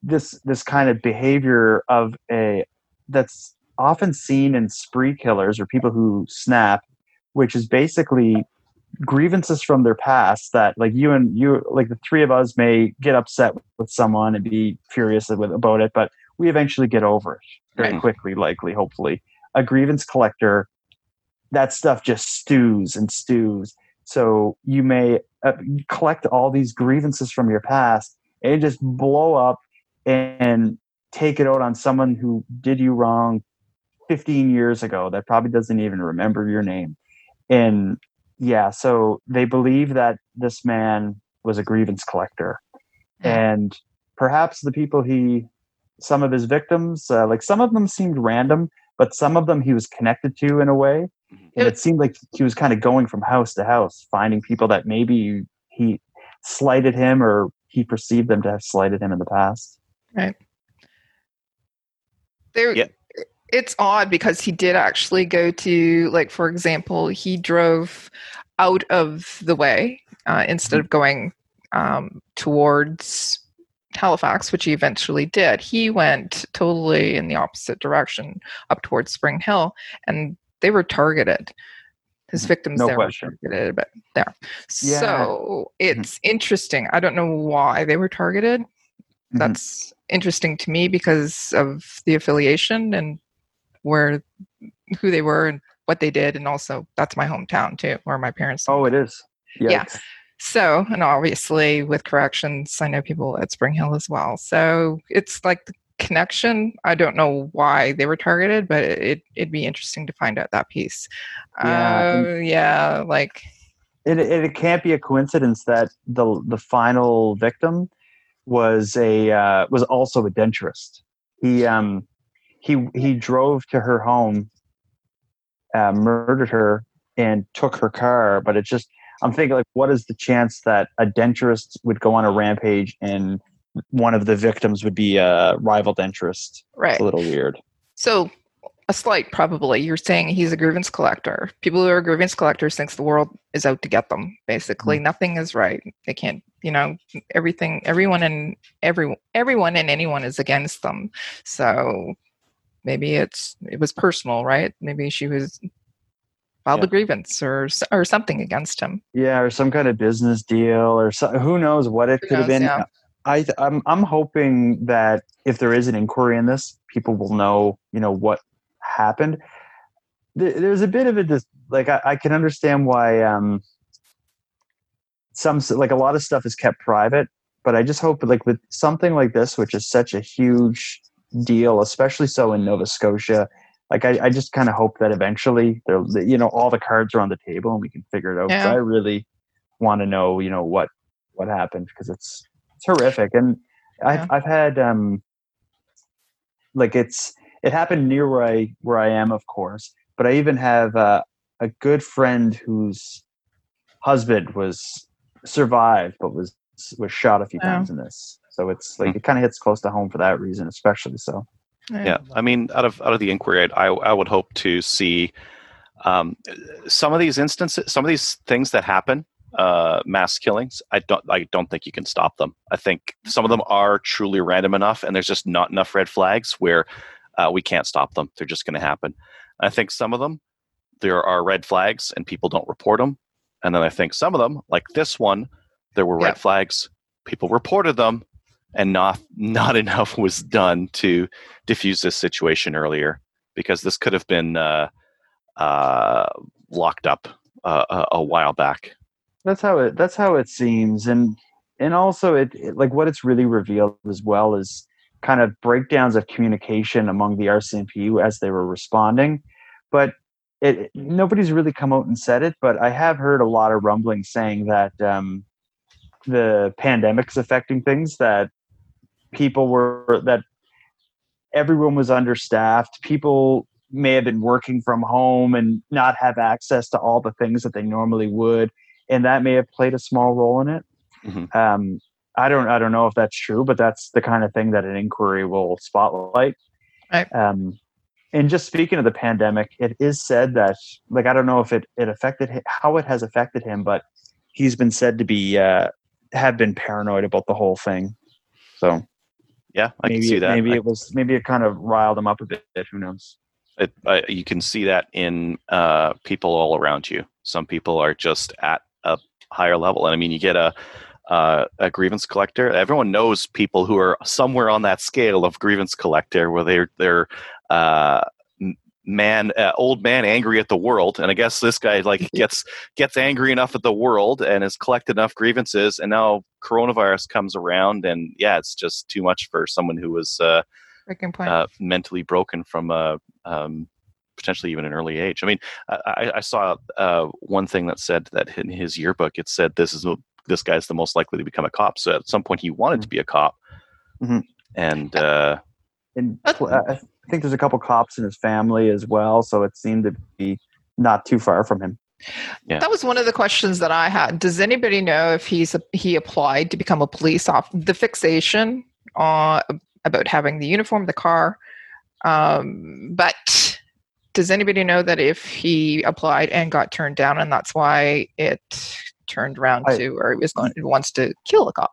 this this kind of behavior of a that's often seen in spree killers or people who snap, which is basically grievances from their past that like you and you like the three of us may get upset with someone and be furious about it but we eventually get over it very Right. quickly likely hopefully. A grievance collector that stuff just stews and stews. So you may uh, collect all these grievances from your past and just blow up and take it out on someone who did you wrong 15 years ago that probably doesn't even remember your name. And yeah so they believe that this man was a grievance collector. And perhaps the people he some of his victims uh, like some of them seemed random but some of them he was connected to in a way. And it seemed like he was kind of going from house to house finding people that maybe he slighted him or he perceived them to have slighted him in the past. There Yeah. It's odd because he did actually go to like for example he drove out of the way uh, instead of going um, towards halifax which he eventually did. He went totally in the opposite direction up towards Springhill and they were targeted. His victims No there question. were targeted but there. Yeah. so it's interesting. I don't know why they were targeted. That's interesting to me because of the affiliation and where who they were and what they did and also that's my hometown too where my parents oh it is Yeah. So and obviously with corrections i know people at Springhill as well so it's like the connection i don't know why they were targeted but it, it'd be interesting to find out that piece Yeah, uh, yeah like it, it, it can't be a coincidence that the the final victim was a uh, was also a denturist. He um he he drove to her home, uh, murdered her, and took her car. But it's just I'm thinking like, what is the chance that a denturist would go on a rampage and one of the victims would be a rival denturist? right It's a little weird. So a slight probably. You're saying he's a grievance collector. People who are grievance collectors thinks the world is out to get them. Basically, nothing is right. They can't, you know, everything, everyone and every everyone and anyone is against them. So maybe it's it was personal, right? Maybe she was filed a grievance or or something against him. Yeah, or some kind of business deal, or so, who knows what it Who could have been. yeah. I I'm I'm hoping that if there is an inquiry in this, people will know you know what happened. There's a bit of a dis- like I, I can understand why um some like a lot of stuff is kept private, but I just hope like with something like this, which is such a huge deal, especially so in Nova Scotia. Like I, I just kind of hope that eventually you know, all the cards are on the table and we can figure it out. Yeah. I really want to know, you know, what what happened because it's it's horrific. And I've. I've had um like it's it happened near where I where I am, of course, but I even have uh, a good friend whose husband was survived but was was shot a few Wow. times in this. So it's like it kind of hits close to home for that reason, especially. So. Yeah. I mean out of out of the inquiry i i would hope to see um, some of these instances some of these things that happen uh, mass killings i don't i don't think you can stop them. I think some of them are truly random enough and there's just not enough red flags where uh, we can't stop them. They're just going to happen. I think some of them there are red flags and people don't report them and then i think some of them like this one there were red flags people reported them and not not enough was done to diffuse this situation earlier because this could have been uh, uh, locked up uh, a, a while back. that's how it that's how it seems and and also it, it like what it's really revealed as well is kind of breakdowns of communication among the RCMP as they were responding but it nobody's really come out and said it, but I have heard a lot of rumbling saying that um, the pandemic's affecting things. That people were that everyone was understaffed. People may have been working from home and not have access to all the things that they normally would, and that may have played a small role in it. Mhm. Um, I don't I don't know if that's true, but that's the kind of thing that an inquiry will spotlight. Right. Um, and just speaking of the pandemic, it is said that like I don't know if it it affected hi- how it has affected him, but he's been said to be uh, have been paranoid about the whole thing. So Yeah, I maybe can see that. maybe I- it was maybe it kind of riled them up a bit. Who knows? it, uh, you can see that in uh, people all around you. Some people are just at a higher level, and I mean, you get a uh, a grievance collector. Everyone knows people who are somewhere on that scale of grievance collector, where they're they're uh, man, uh, old man, angry at the world, and I guess this guy like gets gets angry enough at the world and has collected enough grievances, and now coronavirus comes around, and yeah, it's just too much for someone who was. Uh, uh, mentally broken from a um, potentially even an early age. I mean, I, I- saw uh, one thing that said that in his yearbook it said this is this guy's the most likely to become a cop. So at some point he wanted to be a cop, Mhm. and uh, And But- pl- I I think there's a couple cops in his family as well, so it seemed to be not too far from him. yeah. That was one of the questions that I had. Does anybody know if he's he applied to become a police officer? The fixation uh, about having the uniform, the car, um, but does anybody know that if he applied and got turned down, and that's why it turned around I- to, or he was going wants to kill a cop?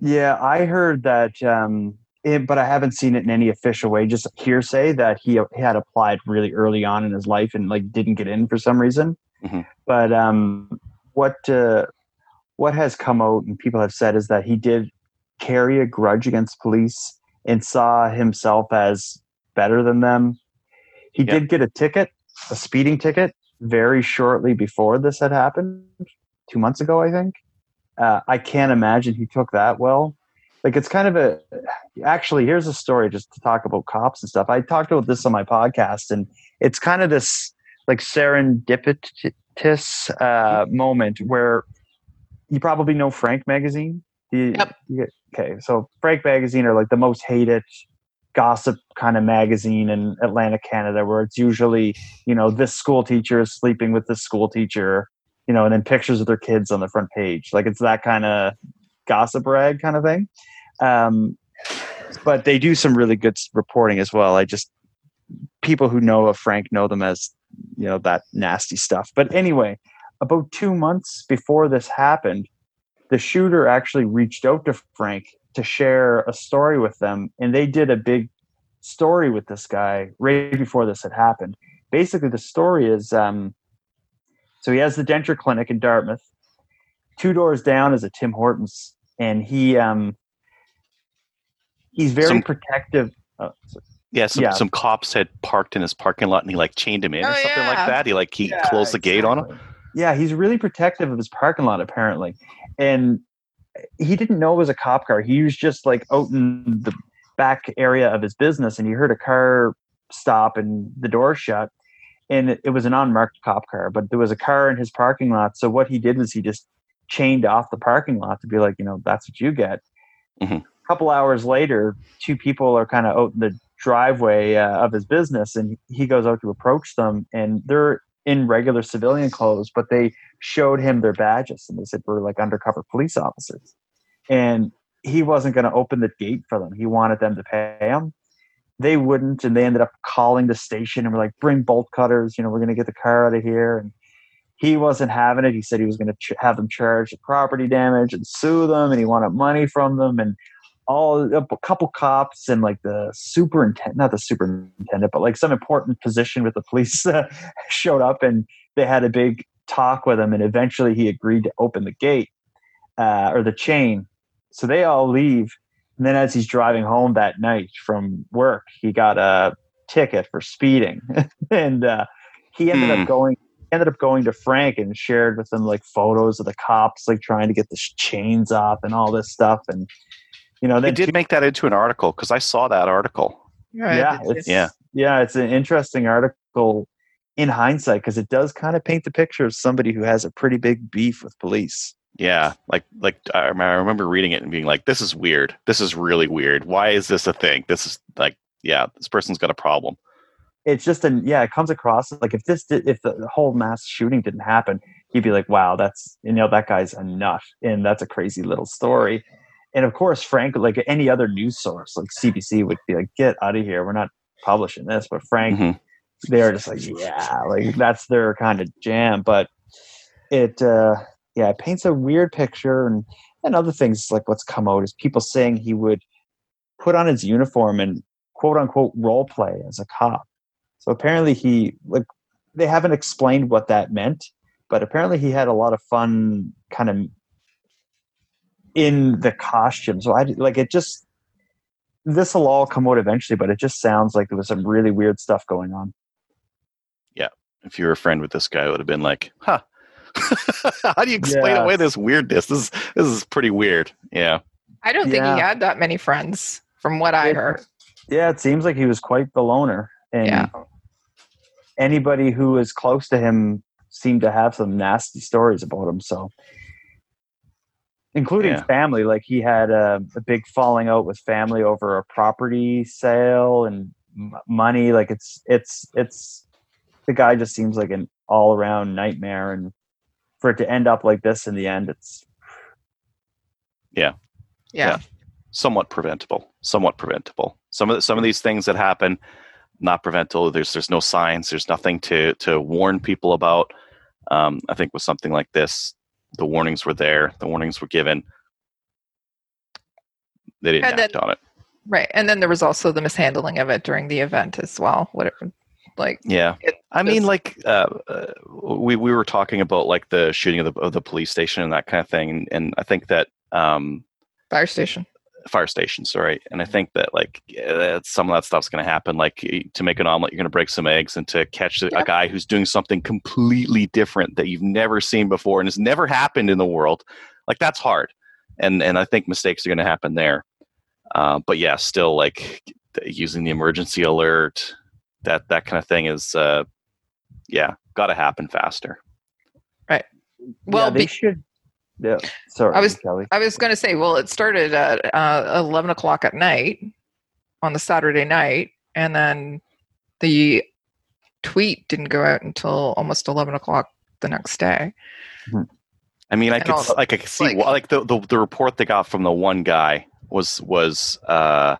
Yeah, I heard that, um, it, but I haven't seen it in any official way. Just hearsay that he, he had applied really early on in his life and like didn't get in for some reason. Mhm. But um, what uh, what has come out and people have said is that he did carry a grudge against police and saw himself as better than them. He Yeah. did get a ticket, a speeding ticket, very shortly before this had happened, two months ago, I think. Uh, I can't imagine he took that well. Like it's kind of a. Actually, here's a story just to talk about cops and stuff. I talked about this on my podcast, and it's kind of this like serendipitous uh, moment where you probably know Frank magazine. You- Yep. you- okay, so Frank magazine are like the most hated gossip kind of magazine in Atlantic, Canada, where it's usually you know this school teacher is sleeping with this school teacher, you know, and then pictures of their kids on the front page. Like it's that kind of gossip rag kind of thing. Um, but they do some really good reporting as well. I just people who know of Frank know them as you know that nasty stuff. But anyway, about two months before this happened, the shooter actually reached out to Frank to share a story with them, and they did a big story with this guy right before this had happened. Basically, the story is um, so he has the denture clinic in Dartmouth. Two doors down is a Tim Hortons, and he um, he's very Some- protective. Uh, yeah, some, Yeah. some cops had parked in his parking lot and he like chained him in or Oh, something like that. He like he Yeah, closed the gate on him. Yeah, he's really protective of his parking lot apparently, and he didn't know it was a cop car. He was just like out in the back area of his business, and he heard a car stop and the door shut, and it, it was an unmarked cop car, but there was a car in his parking lot. So what he did was he just chained off the parking lot to be like, you know, that's what you get. Mhm. A couple hours later, two people are kind of out in the driveway uh, of his business, and he goes out to approach them, and they're in regular civilian clothes, but they showed him their badges, and they said we're like undercover police officers, and he wasn't going to open the gate for them. He wanted them to pay him. They wouldn't, and they ended up calling the station and were like, "Bring bolt cutters! You know, we're going to get the car out of here." And he wasn't having it. He said he was going to ch- have them charged with property damage and sue them, and he wanted money from them. And all a couple cops and like the superintendent, not the superintendent, but like some important position with the police uh, showed up, and they had a big talk with him. And eventually, he agreed to open the gate uh, or the chain. So they all leave. And then, as he's driving home that night from work, he got a ticket for speeding, and uh, he ended Hmm. up going ended up going to Frank and shared with him like photos of the cops like trying to get the chains off and all this stuff and you know They then did make that into an article because I saw that article. Right, yeah it's- it's, Yeah. yeah it's an interesting article in hindsight because it does kind of paint the picture of somebody who has a pretty big beef with police. Yeah, like like I remember reading it and being like, "This is weird. This is really weird. Why is this a thing? This is like, yeah, this person's got a problem." It's just an yeah, it comes across like if this did, if the whole mass shooting didn't happen, he'd be like, "Wow, that's you know that guy's a nut," and that's a crazy little story. And of course, Frank, like any other news source, like CBC, would be like, "Get out of here. We're not publishing this." But Frank, Mhm. they're just like, "Yeah, like that's their kind of jam." But it, uh yeah, it paints a weird picture, and and other things like what's come out is people saying he would put on his uniform and quote unquote role play as a cop. So apparently he like they haven't explained what that meant, but apparently he had a lot of fun kind of in the costume. So I like it just this will all come out eventually, but it just sounds like there was some really weird stuff going on. Yeah. If you were a friend with this guy, it would have been like, "Huh." How do you explain Yeah. away this weirdness? This is this is pretty weird. Yeah. I don't think Yeah. he had that many friends, from what I It- heard. Yeah, it seems like he was quite the loner. And Yeah. Anybody who was close to him seemed to have some nasty stories about him. So, including Yeah. family, like he had a, a big falling out with family over a property sale and m- money. Like it's it's it's the guy just seems like an all around nightmare, and for it to end up like this in the end, it's Yeah. Yeah. somewhat preventable. Somewhat preventable. Some of the, some of these things that happen, not preventable. There's there's no signs. There's nothing to to warn people about. Um, I think with something like this, the warnings were there. The warnings were given. They didn't And act then- on it. Right. And then there was also the mishandling of it during the event as well. Whatever. Like, Yeah, I mean, was- like uh, uh, we we were talking about like the shooting of the of the police station and that kind of thing, and, and I think that um, fire station. Fire stations, right? And I think that like uh, some of that stuff's going to happen. Like to make an omelet, you're going to break some eggs, and to catch a, Yeah. a guy who's doing something completely different that you've never seen before and has never happened in the world, like that's hard. And and I think mistakes are going to happen there. Uh, but yeah, still like using the emergency alert, that that kind of thing is, uh, yeah, got to happen faster. Right. Well, yeah, they be- should. Yeah, sorry, I was- Kelly. I was going to say, well, it started at uh, 11 o'clock at night on the Saturday night, and then the tweet didn't go out until almost 11 o'clock the next day. I mean, I And could the- like I could see like- like the, the the report they got from the one guy was was uh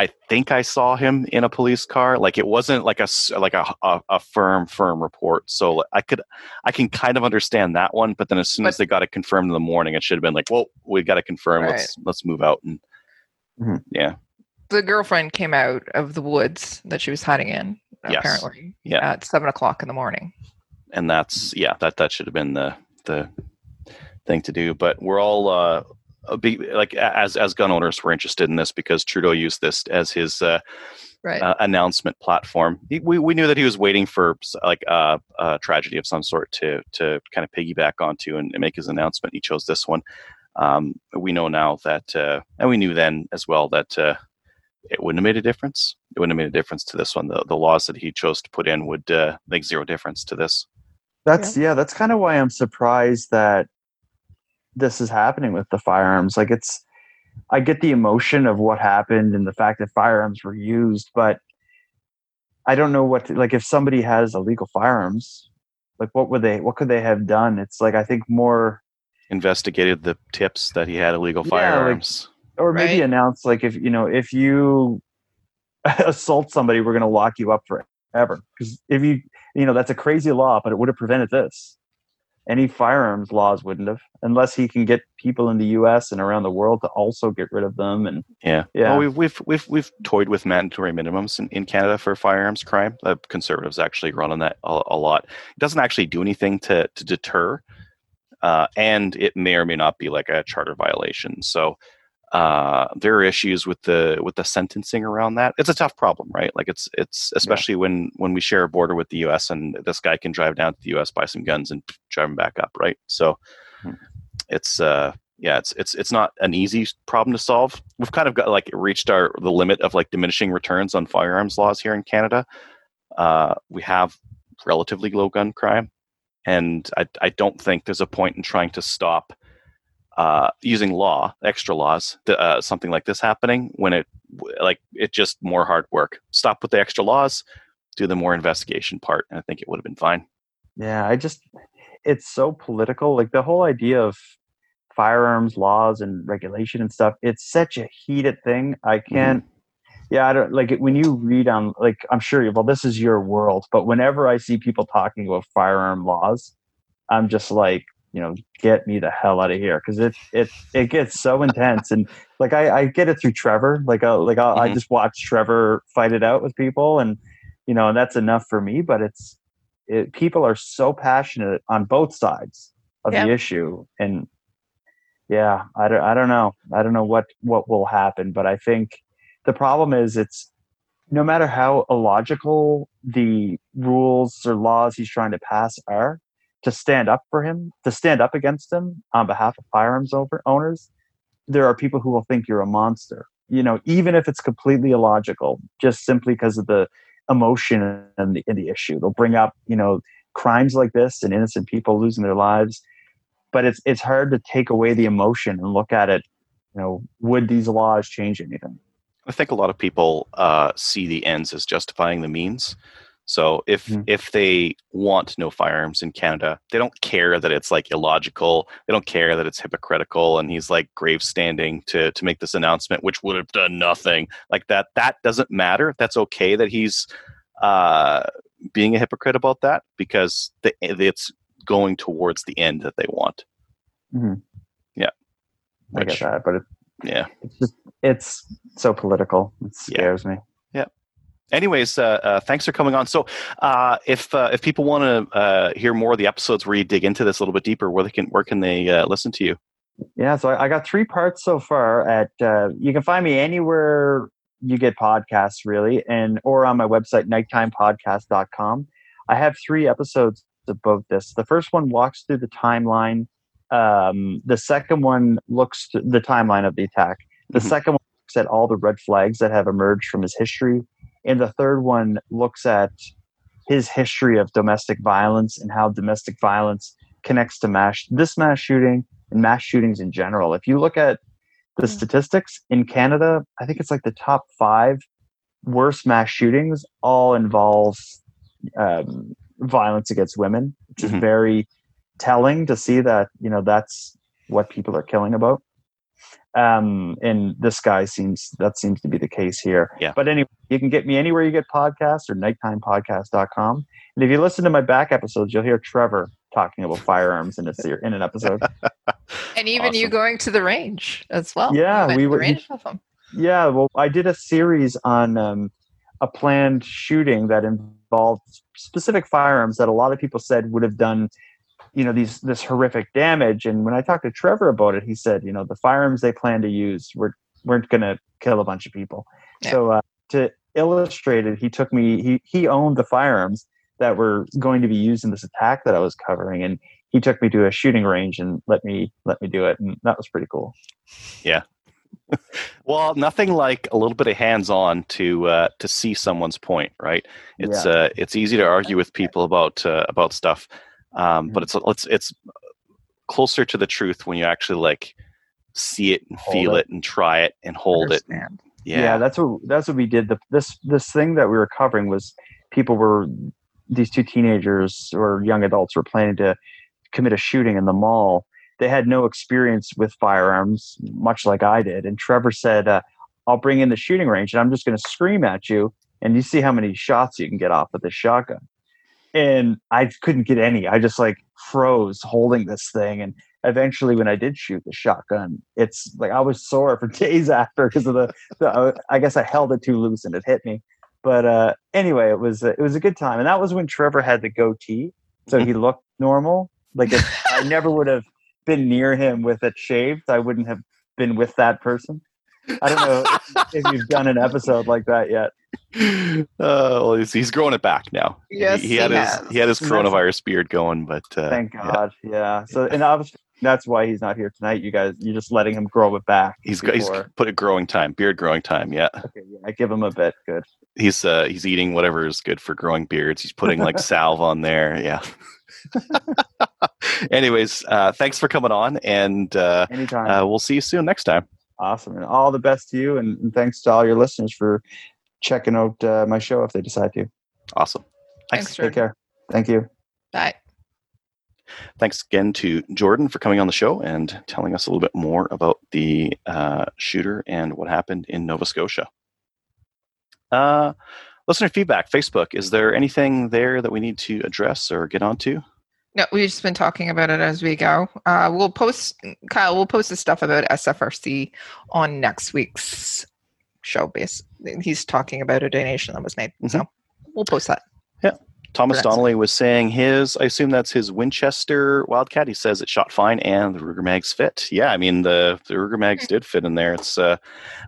I think I saw him in a police car. Like it wasn't like a s- like a a, a firm firm report. So I could I can kind of understand that one. But then as soon as they got it confirmed in the morning, it should have been like, well, we've got to confirm. Let's let's move out and Mhm. yeah The girlfriend came out of the woods that she was hiding in, Yes. apparently, Yeah. at 7 o'clock in the morning. and that's yeah that that should have been the the thing to do but we're all uh a be, like as as gun owners we're interested in this because Trudeau used this as his uh, Right. uh, announcement platform. He, we we knew that he was waiting for like uh, a tragedy of some sort to to kind of piggyback onto and, and make his announcement. He chose this one. Um, we know now that, uh, and we knew then as well that uh, it wouldn't have made a difference. It wouldn't have made a difference to this one. The the laws that he chose to put in would uh, make zero difference to this. That's yeah. that's kind of why I'm surprised that this is happening with the firearms. Like it's, I get the emotion of what happened and the fact that firearms were used, but I don't know what to, like if somebody has illegal firearms, like what would they what could they have done? It's like I think more Investigated the tips that he had illegal Yeah, like- firearms. or maybe Right. announce like if you know if you assault somebody we're going to lock you up forever because if you you know that's a crazy law but it would have prevented this any firearms laws wouldn't have unless he can get people in the us and around the world to also get rid of them and Yeah, Yeah. Well, we've we've we've we've toyed with mandatory minimums in, in Canada for firearms crime. The conservatives actually run on that a, a lot. It doesn't actually do anything to to deter, uh, and it may or may not be like a charter violation. So uh, there are issues with the with the sentencing around that. It's a tough problem, right? Like it's it's especially when when we share a border with the U.S. and this guy can drive down to the U.S. buy some guns and drive them back up, right? So Hmm. it's uh yeah, it's it's it's not an easy problem to solve. We've kind of got like reached our the limit of like diminishing returns on firearms laws here in Canada. Uh, we have relatively low gun crime, and I I don't think there's a point in trying to stop uh, using law, extra laws, uh, something like this happening when it like it just more hard work. Stop with the extra laws, do the more investigation part, and I think it would have been fine. Yeah, I just it's so political. Like the whole idea of firearms laws and regulation and stuff. It's such a heated thing. I can't. Yeah, I don't like it when you read on like I'm sure. You well, this is your world, but whenever I see people talking about firearm laws, I'm just like, you know, get me the hell out of here because it it it gets so intense and like I, I get it through Trevor. Like I like i I just watch Trevor fight it out with people, and you know, and that's enough for me. But it's it, people are so passionate on both sides of Yeah. the issue, and yeah, I don't I don't know I don't know what what will happen, but I think the problem is it's no matter how illogical the rules or laws he's trying to pass are to stand up for him, to stand up against him on behalf of firearms over, owners, there are people who will think you're a monster. You know, even if it's completely illogical, just simply because of the emotion and the, in the issue, they'll bring up you know crimes like this and innocent people losing their lives. But it's it's hard to take away the emotion and look at it. You know, would these laws change anything? I think a lot of people uh, see the ends as justifying the means. So if Mhm. if they want no firearms in Canada, they don't care that it's like illogical. They don't care that it's hypocritical, and he's like grave standing to to make this announcement, which would have done nothing like that. That doesn't matter. That's okay that he's uh, being a hypocrite about that because the, it's going towards the end that they want. Mhm. Yeah, I get that, but it, yeah. it's just it's so political. It Yeah. scares me. Anyways uh, uh, thanks for coming on so uh, if uh, if people want to uh, hear more of the episodes where you dig into this a little bit deeper where they can where can they uh, listen to you Yeah, so I, I got three parts so far. At uh, you can find me anywhere you get podcasts, really, and or on my website nighttimepodcast.com. I have three episodes about this. The first one walks through the timeline. Um, the second one looks the timeline of the attack. The Mhm. second one looks at all the red flags that have emerged from his history, and the third one looks at his history of domestic violence and how domestic violence connects to mass this mass shooting and mass shootings in general. If you look at the Mm. statistics in Canada, I think it's like the top five worst mass shootings all involve um, violence against women, which is Mhm. very telling to see that you know that's what people are killing about. Um, and this guy seems that seems to be the case here. Yeah. But anyway, you can get me anywhere you get podcasts or nighttimepodcast.com. And if you listen to my back episodes, you'll hear Trevor talking about firearms in a ser- in an episode. And even you going to the range as well. Yeah, You we were- range with them. Yeah, well, I did a series on um, a planned shooting that involved specific firearms that a lot of people said would have done, you know, these this horrific damage. And when I talked to Trevor about it, he said, you know, the firearms they plan to use were weren't going to kill a bunch of people. Yeah. So uh, to illustrate it, he took me. He he owned the firearms that were going to be used in this attack that I was covering, and he took me to a shooting range and let me let me do it, and that was pretty cool. Yeah well nothing like a little bit of hands-on to uh, to see someone's point right it's Yeah. uh, it's easy to argue with people about uh, about stuff um, but it's it's it's closer to the truth when you actually like see it and Hold feel it. it and try it and hold it Understand. yeah, that's what that's what we did. The, this this thing that we were covering was people were these two teenagers or young adults were planning to commit a shooting in the mall. They had no experience with firearms, much like I did. And Trevor said, uh, "I'll bring in the shooting range, and I'm just going to scream at you, and you see how many shots you can get off with this shotgun." And I couldn't get any. I just like froze holding this thing, and eventually, when I did shoot the shotgun, it's like I was sore for days after because of the so uh, I guess I held it too loose and it hit me. But uh, anyway, it was it was a good time, and that was when Trevor had the goatee, so he looked normal. Like if I never would have been near him with it shaved, I wouldn't have been with that person. I don't know if you've done an episode like that yet. uh, well, he's, he's growing it back now. Yes, he, he had he his has. he had his And that's- coronavirus beard going, but uh, Thank. God, yeah. So and obviously, That's why he's not here tonight. You guys, you're just letting him grow it back. He's got he's put a growing time, beard growing time. Yeah, Okay, yeah, I give him a bit. Good. he's uh he's eating whatever is good for growing beards. He's putting like salve on there. Yeah. Anyways, uh, thanks for coming on, and uh, Anytime. uh, we'll see you soon next time. Awesome. And all the best to you. And, and thanks to all your listeners for checking out uh, my show if they decide to. Awesome. Thanks, Take care. Thank you. Bye. Thanks again to Jordan for coming on the show and telling us a little bit more about the uh, shooter and what happened in Nova Scotia. Uh, listener feedback, Facebook. Is there anything there that we need to address or get onto? No, we've just been talking about it as we go. Uh, we'll post, Kyle, we'll post the stuff about SFRC on next week's show. Base. He's talking about a donation that was made. So we'll post that. Yeah. Thomas. Donnelly was saying his, I assume that's his Winchester Wildcat. He says it shot fine and the Ruger mags fit. Yeah, I mean the the Ruger mags did fit in there. It's uh,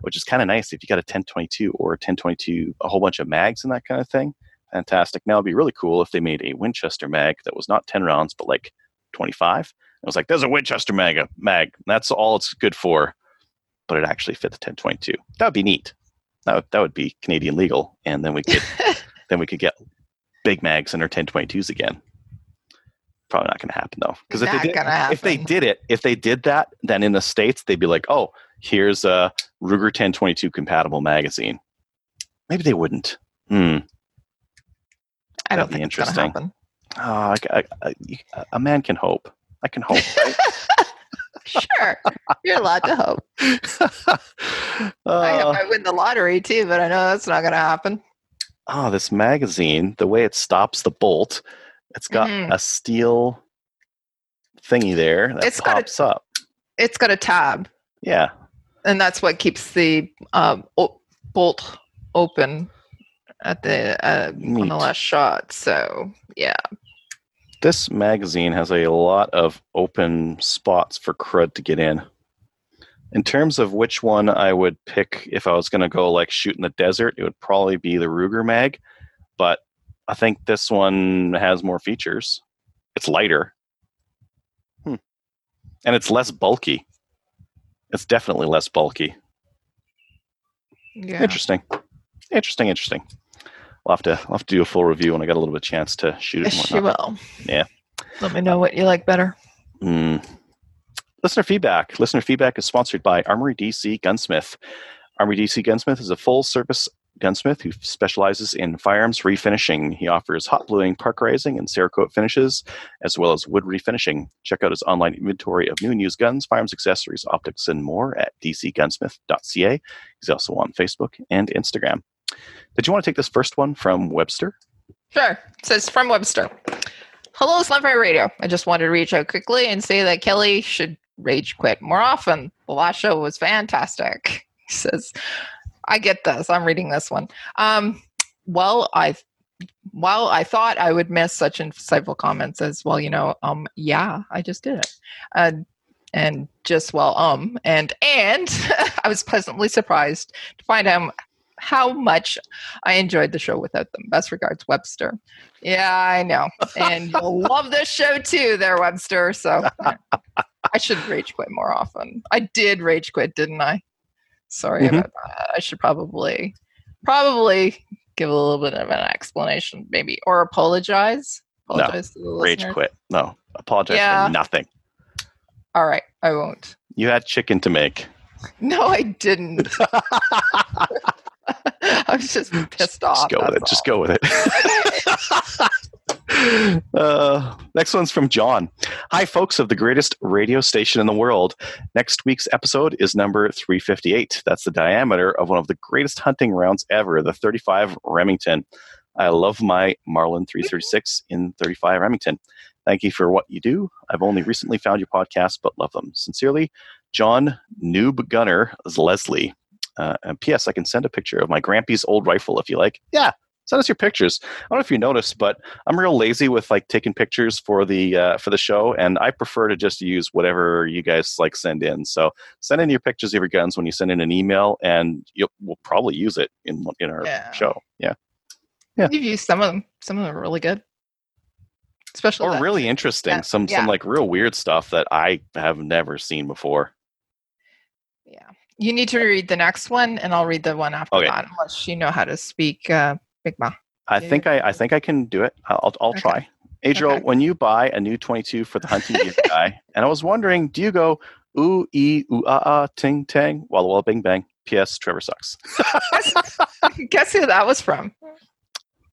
which is kind of nice if you got a 1022 or a 1022, a whole bunch of mags and that kind of thing. Fantastic. Now it'd be really cool if they made a Winchester mag that was not 10 rounds but like 25. I was like there's a Winchester mag, mag. That's all it's good for, but it actually fit the 1022. That would be neat. That would, that would be Canadian legal, and then we could then we could get big mags in our 1022s again. Probably not going to happen though, because if they did, if they did it, if they did that, then in the states they'd be like, "Oh, here's a Ruger 1022 compatible magazine." Maybe they wouldn't. Hmm. I That'd don't be think it's going to interesting. happen. Oh, I, I, I, you- a man can hope. I can hope. Right? Sure. You're allowed to hope. I hope Uh, I win the lottery too, but I know that's not going to happen. oh, this magazine, the way it stops the bolt, it's got Mhm. a steel thingy there that It's got a- pops up. It's got a tab, Yeah, and that's what keeps the um, o- bolt open at the uh, on the last shot. So yeah, this magazine has a lot of open spots for crud to get in. In terms of which one I would pick if I was going to go like shoot in the desert, it would probably be the Ruger mag, but I think this one has more features. It's lighter. Hmm. And it's less bulky. It's definitely less bulky. yeah. Interesting. Interesting, interesting. We'll have to I'll have to do a full review when I get a little bit of chance to shoot it. Yes, you will. Yeah. Let me know what you like better. Mm. Listener feedback. Listener feedback is sponsored by Armory DC Gunsmith. Armory DC Gunsmith is a full service gunsmith who specializes in firearms refinishing. He offers hot bluing, park parkerizing, and Cerakote finishes, as well as wood refinishing. Check out his online inventory of new and used guns, firearms, accessories, optics, and more at dcgunsmith.ca. He's also on Facebook and Instagram. Did you want to take this first one from Webster? Sure. Says from Webster. Hello, Slamfire Radio. I just wanted to reach out quickly and say that Kelly should rage quit more often. The last show was fantastic. He says, I get this. I'm reading this one. Um, well, I while I thought I would miss such insightful comments as well, you know, um, yeah, I just did it. Uh, and just well, um, and and I was pleasantly surprised to find out how much I enjoyed the show without them. Best regards, Webster. Yeah, I know. And you'll love this show too, there, Webster. So I should rage quit more often. I did rage quit, didn't I? Sorry Mhm. about that. I should probably probably give a little bit of an explanation, maybe, or apologize. Apologize to the Rage listeners. quit. No, apologize Yeah. for nothing. All right, I won't. You had chicken to make. No, I didn't. I was just pissed off. Just go with it. that's Just go with it. uh, next one's from John. Hi, folks of the greatest radio station in the world. Next week's episode is number 358. That's the diameter of one of the greatest hunting rounds ever, the 35 Remington. I love my Marlin 336 in 35 Remington. Thank you for what you do. I've only recently found your podcast, but love them. Sincerely, John Noob Gunner Leslie. Uh, and P.S. I can send a picture of my Grampy's old rifle if you like. Yeah, send us your pictures. I don't know if you noticed, but I'm real lazy with like taking pictures for the uh, for the show, and I prefer to just use whatever you guys like send in. So send in your pictures of your guns when you send in an email, and you'll we'll probably use it in in our Yeah. show. Yeah, Yeah. You've used some of them. Some of them are really good. Especially or that- really interesting. Yeah, Some yeah. some like real weird stuff that I have never seen before. Yeah. You need to read the next one, and I'll read the one after Okay. that, unless you know how to speak uh, Big Ma. I Yeah. think I, I think I can do it. I'll I'll Okay. try. Adriel, Okay. when you buy a new 22 for the hunting gear guy, and I was wondering, do you go ooh ee ooh ah ah ting tang walla walla bing bang? P.S. Trevor sucks. Guess who that was from?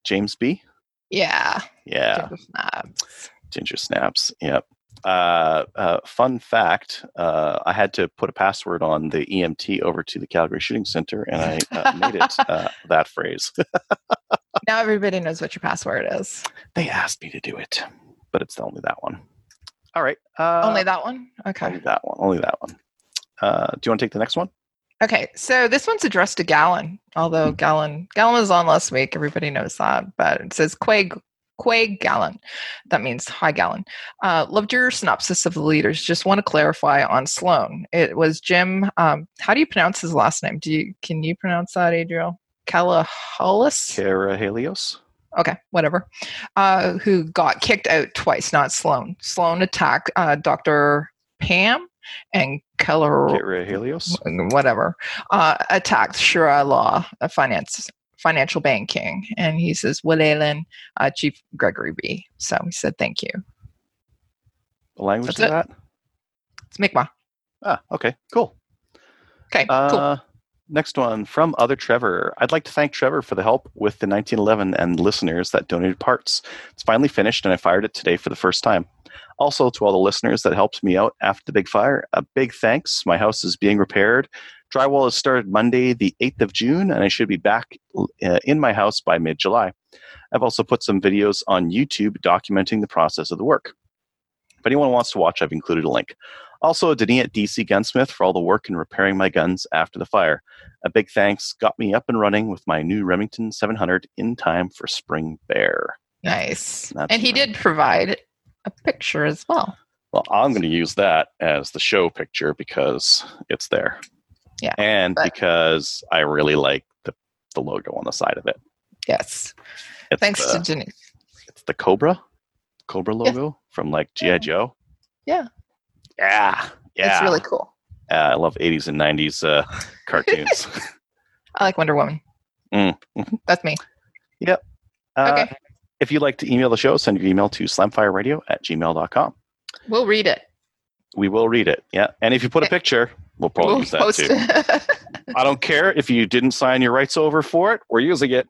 James B. Yeah. Yeah, Ginger Snaps. Ginger Snaps. Yep. Uh, uh, fun fact: uh, I had to put a password on the EMT over to the Calgary Shooting Center, and I uh, made it uh, that phrase. Now everybody knows what your password is. they asked me to do it, but it's only that one. All right. Uh, Only that one? Okay. Only that one. Only that one. Uh, do you want to take the next one? Okay, so this one's addressed to Gallon, although Gallon Gallon was on last week. Everybody knows that, but it says Quag Quag Gallon. That means hi Gallon. Uh, loved your synopsis of the leaders. Just want to clarify on Sloan. It was Jim. Um, how do you pronounce his last name? Do you can you pronounce that, Adriel? Calaholis? Kara Helios. okay, whatever, uh, who got kicked out twice, not Sloan. Sloan attacked uh, Dr. Pam and Keller, Helios. whatever, uh, attacked Shura Law, a finance financial banking. And he says, Wela'lin, uh, Chief Gregory B. So he said, thank you. The language That's of that? It's Mi'kmaq. Ah, okay, cool. Okay, cool. Uh, next one from other Trevor. I'd like to thank Trevor for the help with the 1911 and listeners that donated parts. It's finally finished, and I fired it today for the first time. Also, to all the listeners that helped me out after the big fire, a big thanks. My house is being repaired. Drywall has started Monday, the 8th of June, and I should be back uh, in my house by mid July. I've also put some videos on YouTube documenting the process of the work. If anyone wants to watch, I've included a link. Also, Denny at DC Gunsmith for all the work in repairing my guns after the fire. A big thanks got me up and running with my new Remington 700 in time for Spring Bear. nice. that's And he right. did provide a picture as well. Well, I'm going to use that as the show picture because it's there. Yeah, And but- because I really like the, the logo on the side of it. Yes. It's Thanks the, to Denise. it's the Cobra, Cobra logo from like G.I. Yeah. Joe. Yeah. Yeah. Yeah. It's really cool. Uh, I love 80s and 90s uh, cartoons. I like Wonder Woman. Mm. That's me. Uh, Okay. If you'd like to email the show, send your email to slamfireradio at gmail.com. We'll read it. We will read it. Yeah. And if you put a picture, we'll probably we'll use that too. I don't care if you didn't sign your rights over for it. We're using it.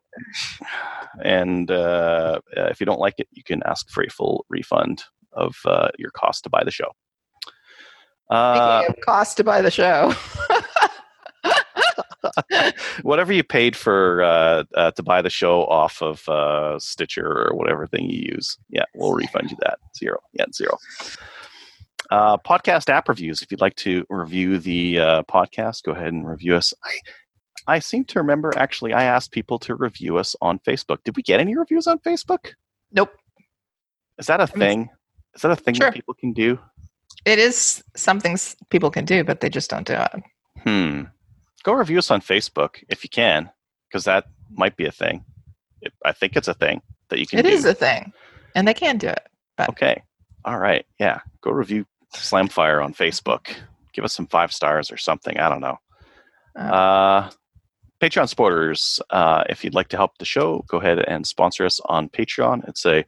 And uh, uh, if you don't like it, you can ask for a full refund of uh, your cost to buy the show. Uh, cost to buy the show. whatever you paid for uh, uh, to buy the show off of uh, Stitcher or whatever thing you use, yeah, we'll refund you that zero. Yeah, zero. Uh, podcast app reviews. If you'd like to review the uh, podcast, go ahead and review us. I, I seem to remember actually I asked people to review us on Facebook. Did we get any reviews on Facebook? nope. Is that a mean, thing? Is that a thing Sure. that people can do? It is something people can do, but they just don't do it. Hmm. Go review us on Facebook if you can, because that might be a thing. It, I think it's a thing that you can It do. is a thing, and they can do it. Okay. All right. Yeah. Go review Slamfire on Facebook. Give us some five stars or something. I don't know. Uh, Uh, Patreon supporters, uh, if you'd like to help the show, go ahead and sponsor us on Patreon. It's a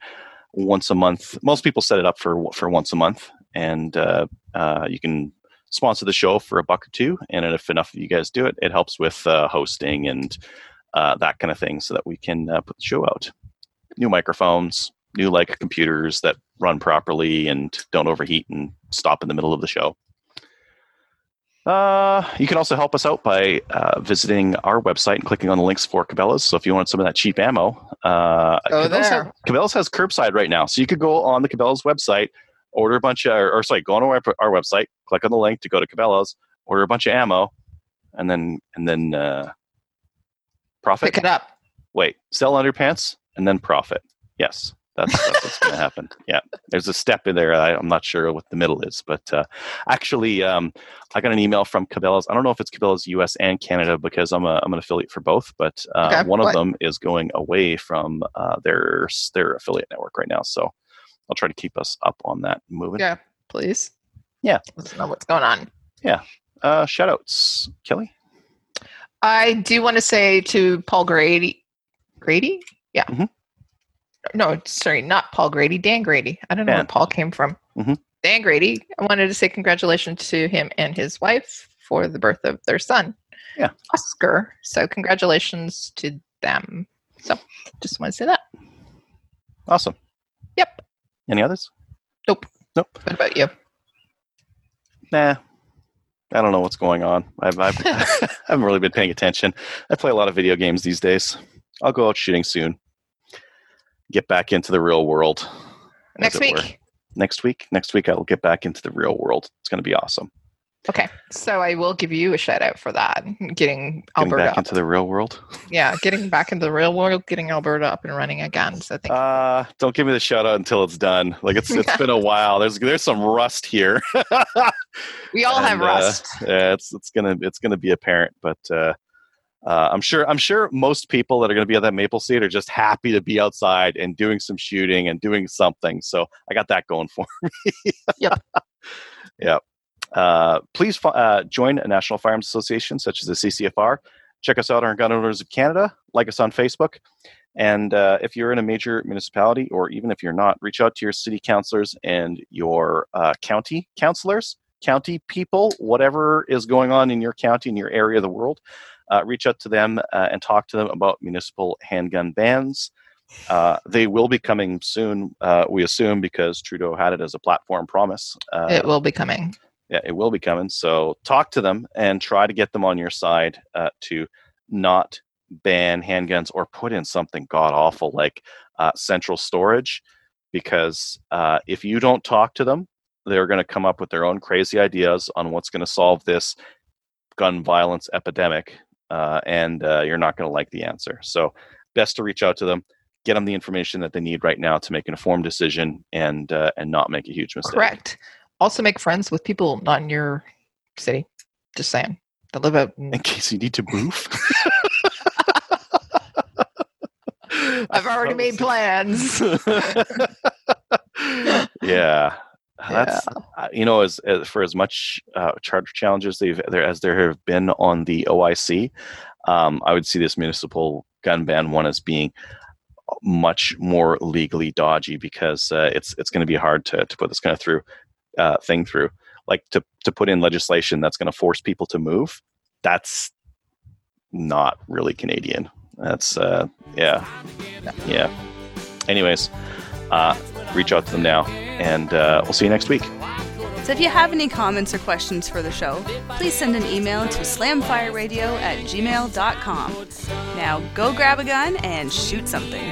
once a month. Most people set it up for for once a month, and uh, uh, you can sponsor the show for a buck or two. And if enough of you guys do it, it helps with uh, hosting and uh, that kind of thing, so that we can uh, put the show out. New microphones, new like computers that run properly and don't overheat and stop in the middle of the show. Uh, you can also help us out by uh, visiting our website and clicking on the links for Cabela's. So if you want some of that cheap ammo, uh, Cabela's, there. Has, Cabela's has curbside right now, so you could go on the Cabela's website, order a bunch of, or, or sorry, go on our, our website, click on the link to go to Cabela's, order a bunch of ammo, and then and then uh, profit. pick it up. Wait, sell underpants and then profit. Yes, that's, that's what's going to happen. Yeah, there's a step in there. I, I'm not sure what the middle is, but uh, actually, um, I got an email from Cabela's. I don't know if it's Cabela's U.S. and Canada because I'm a I'm an affiliate for both, but uh, Okay, one of what? them is going away from uh, their their affiliate network right now. So I'll try to keep us up on that moving. Yeah, please. Yeah. Let's know what's going on. Yeah. Uh, shout outs, Kelly. I do want to say to Paul Grady, Grady, yeah. Mhm. No, sorry, not Paul Grady. Dan Grady. I don't know Dan. where Paul came from. Mhm. Dan Grady. I wanted to say congratulations to him and his wife for the birth of their son. Yeah. Oscar. So congratulations to them. So just want to say that. Awesome. Yep. Any others? Nope. Nope. What about you? Nah. I don't know what's going on. I've, I've I haven't really been paying attention. I play a lot of video games these days. I'll go out shooting soon. Get back into the real world. Next week. were. Next week. Next week I'll get back into the real world. It's going to be awesome. Okay. So I will give you a shout out for that. Getting Getting Alberta back up. into the real world. yeah, getting back into the real world, getting Alberta up and running again. So thank Uh, don't give me the shout out until it's done. Like it's it's been a while. There's there's some rust here. we all have and, uh, rust. yeah, it's it's gonna it's gonna be apparent, but uh, uh, I'm sure I'm sure most people that are gonna be at that maple seed are just happy to be outside and doing some shooting and doing something. So I got that going for me. Yep. yep. Uh, please uh, join a national firearms association such as the CCFR. Check us out on Gun Owners of Canada. Like us on Facebook. And uh, if you're in a major municipality, or even if you're not, reach out to your city councilors and your uh, county councilors, county people, whatever is going on in your county, in your area of the world. Uh, reach out to them uh, and talk to them about municipal handgun bans. Uh, they will be coming soon, uh, we assume, because Trudeau had it as a platform promise. Uh, it will be coming. yeah, it will be coming. So talk to them and try to get them on your side uh, to not ban handguns or put in something god awful like uh, central storage, because uh, if you don't talk to them, they're going to come up with their own crazy ideas on what's going to solve this gun violence epidemic, uh, and uh, you're not going to like the answer. So best to reach out to them. Get them the information that they need right now to make an informed decision and uh, and not make a huge mistake. Correct. Also make friends with people not in your city. Just saying. That live out in in case you need to move. I've already made plans. yeah, that's uh, you know as, as for as much uh, charter challenges they've there as there have been on the OIC, um, I would see this municipal gun ban one as being much more legally dodgy because uh, it's it's going to be hard to to put this kind of through uh, thing through like to to put in legislation that's going to force people to move. That's not really Canadian. That's uh, yeah, yeah. Anyways, uh, reach out to them now, and uh, we'll see you next week. So if you have any comments or questions for the show, please send an email to slamfireradio at gmail.com. Now go grab a gun and shoot something.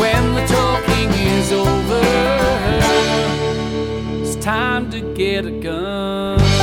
When the talking is over, it's time to get a gun.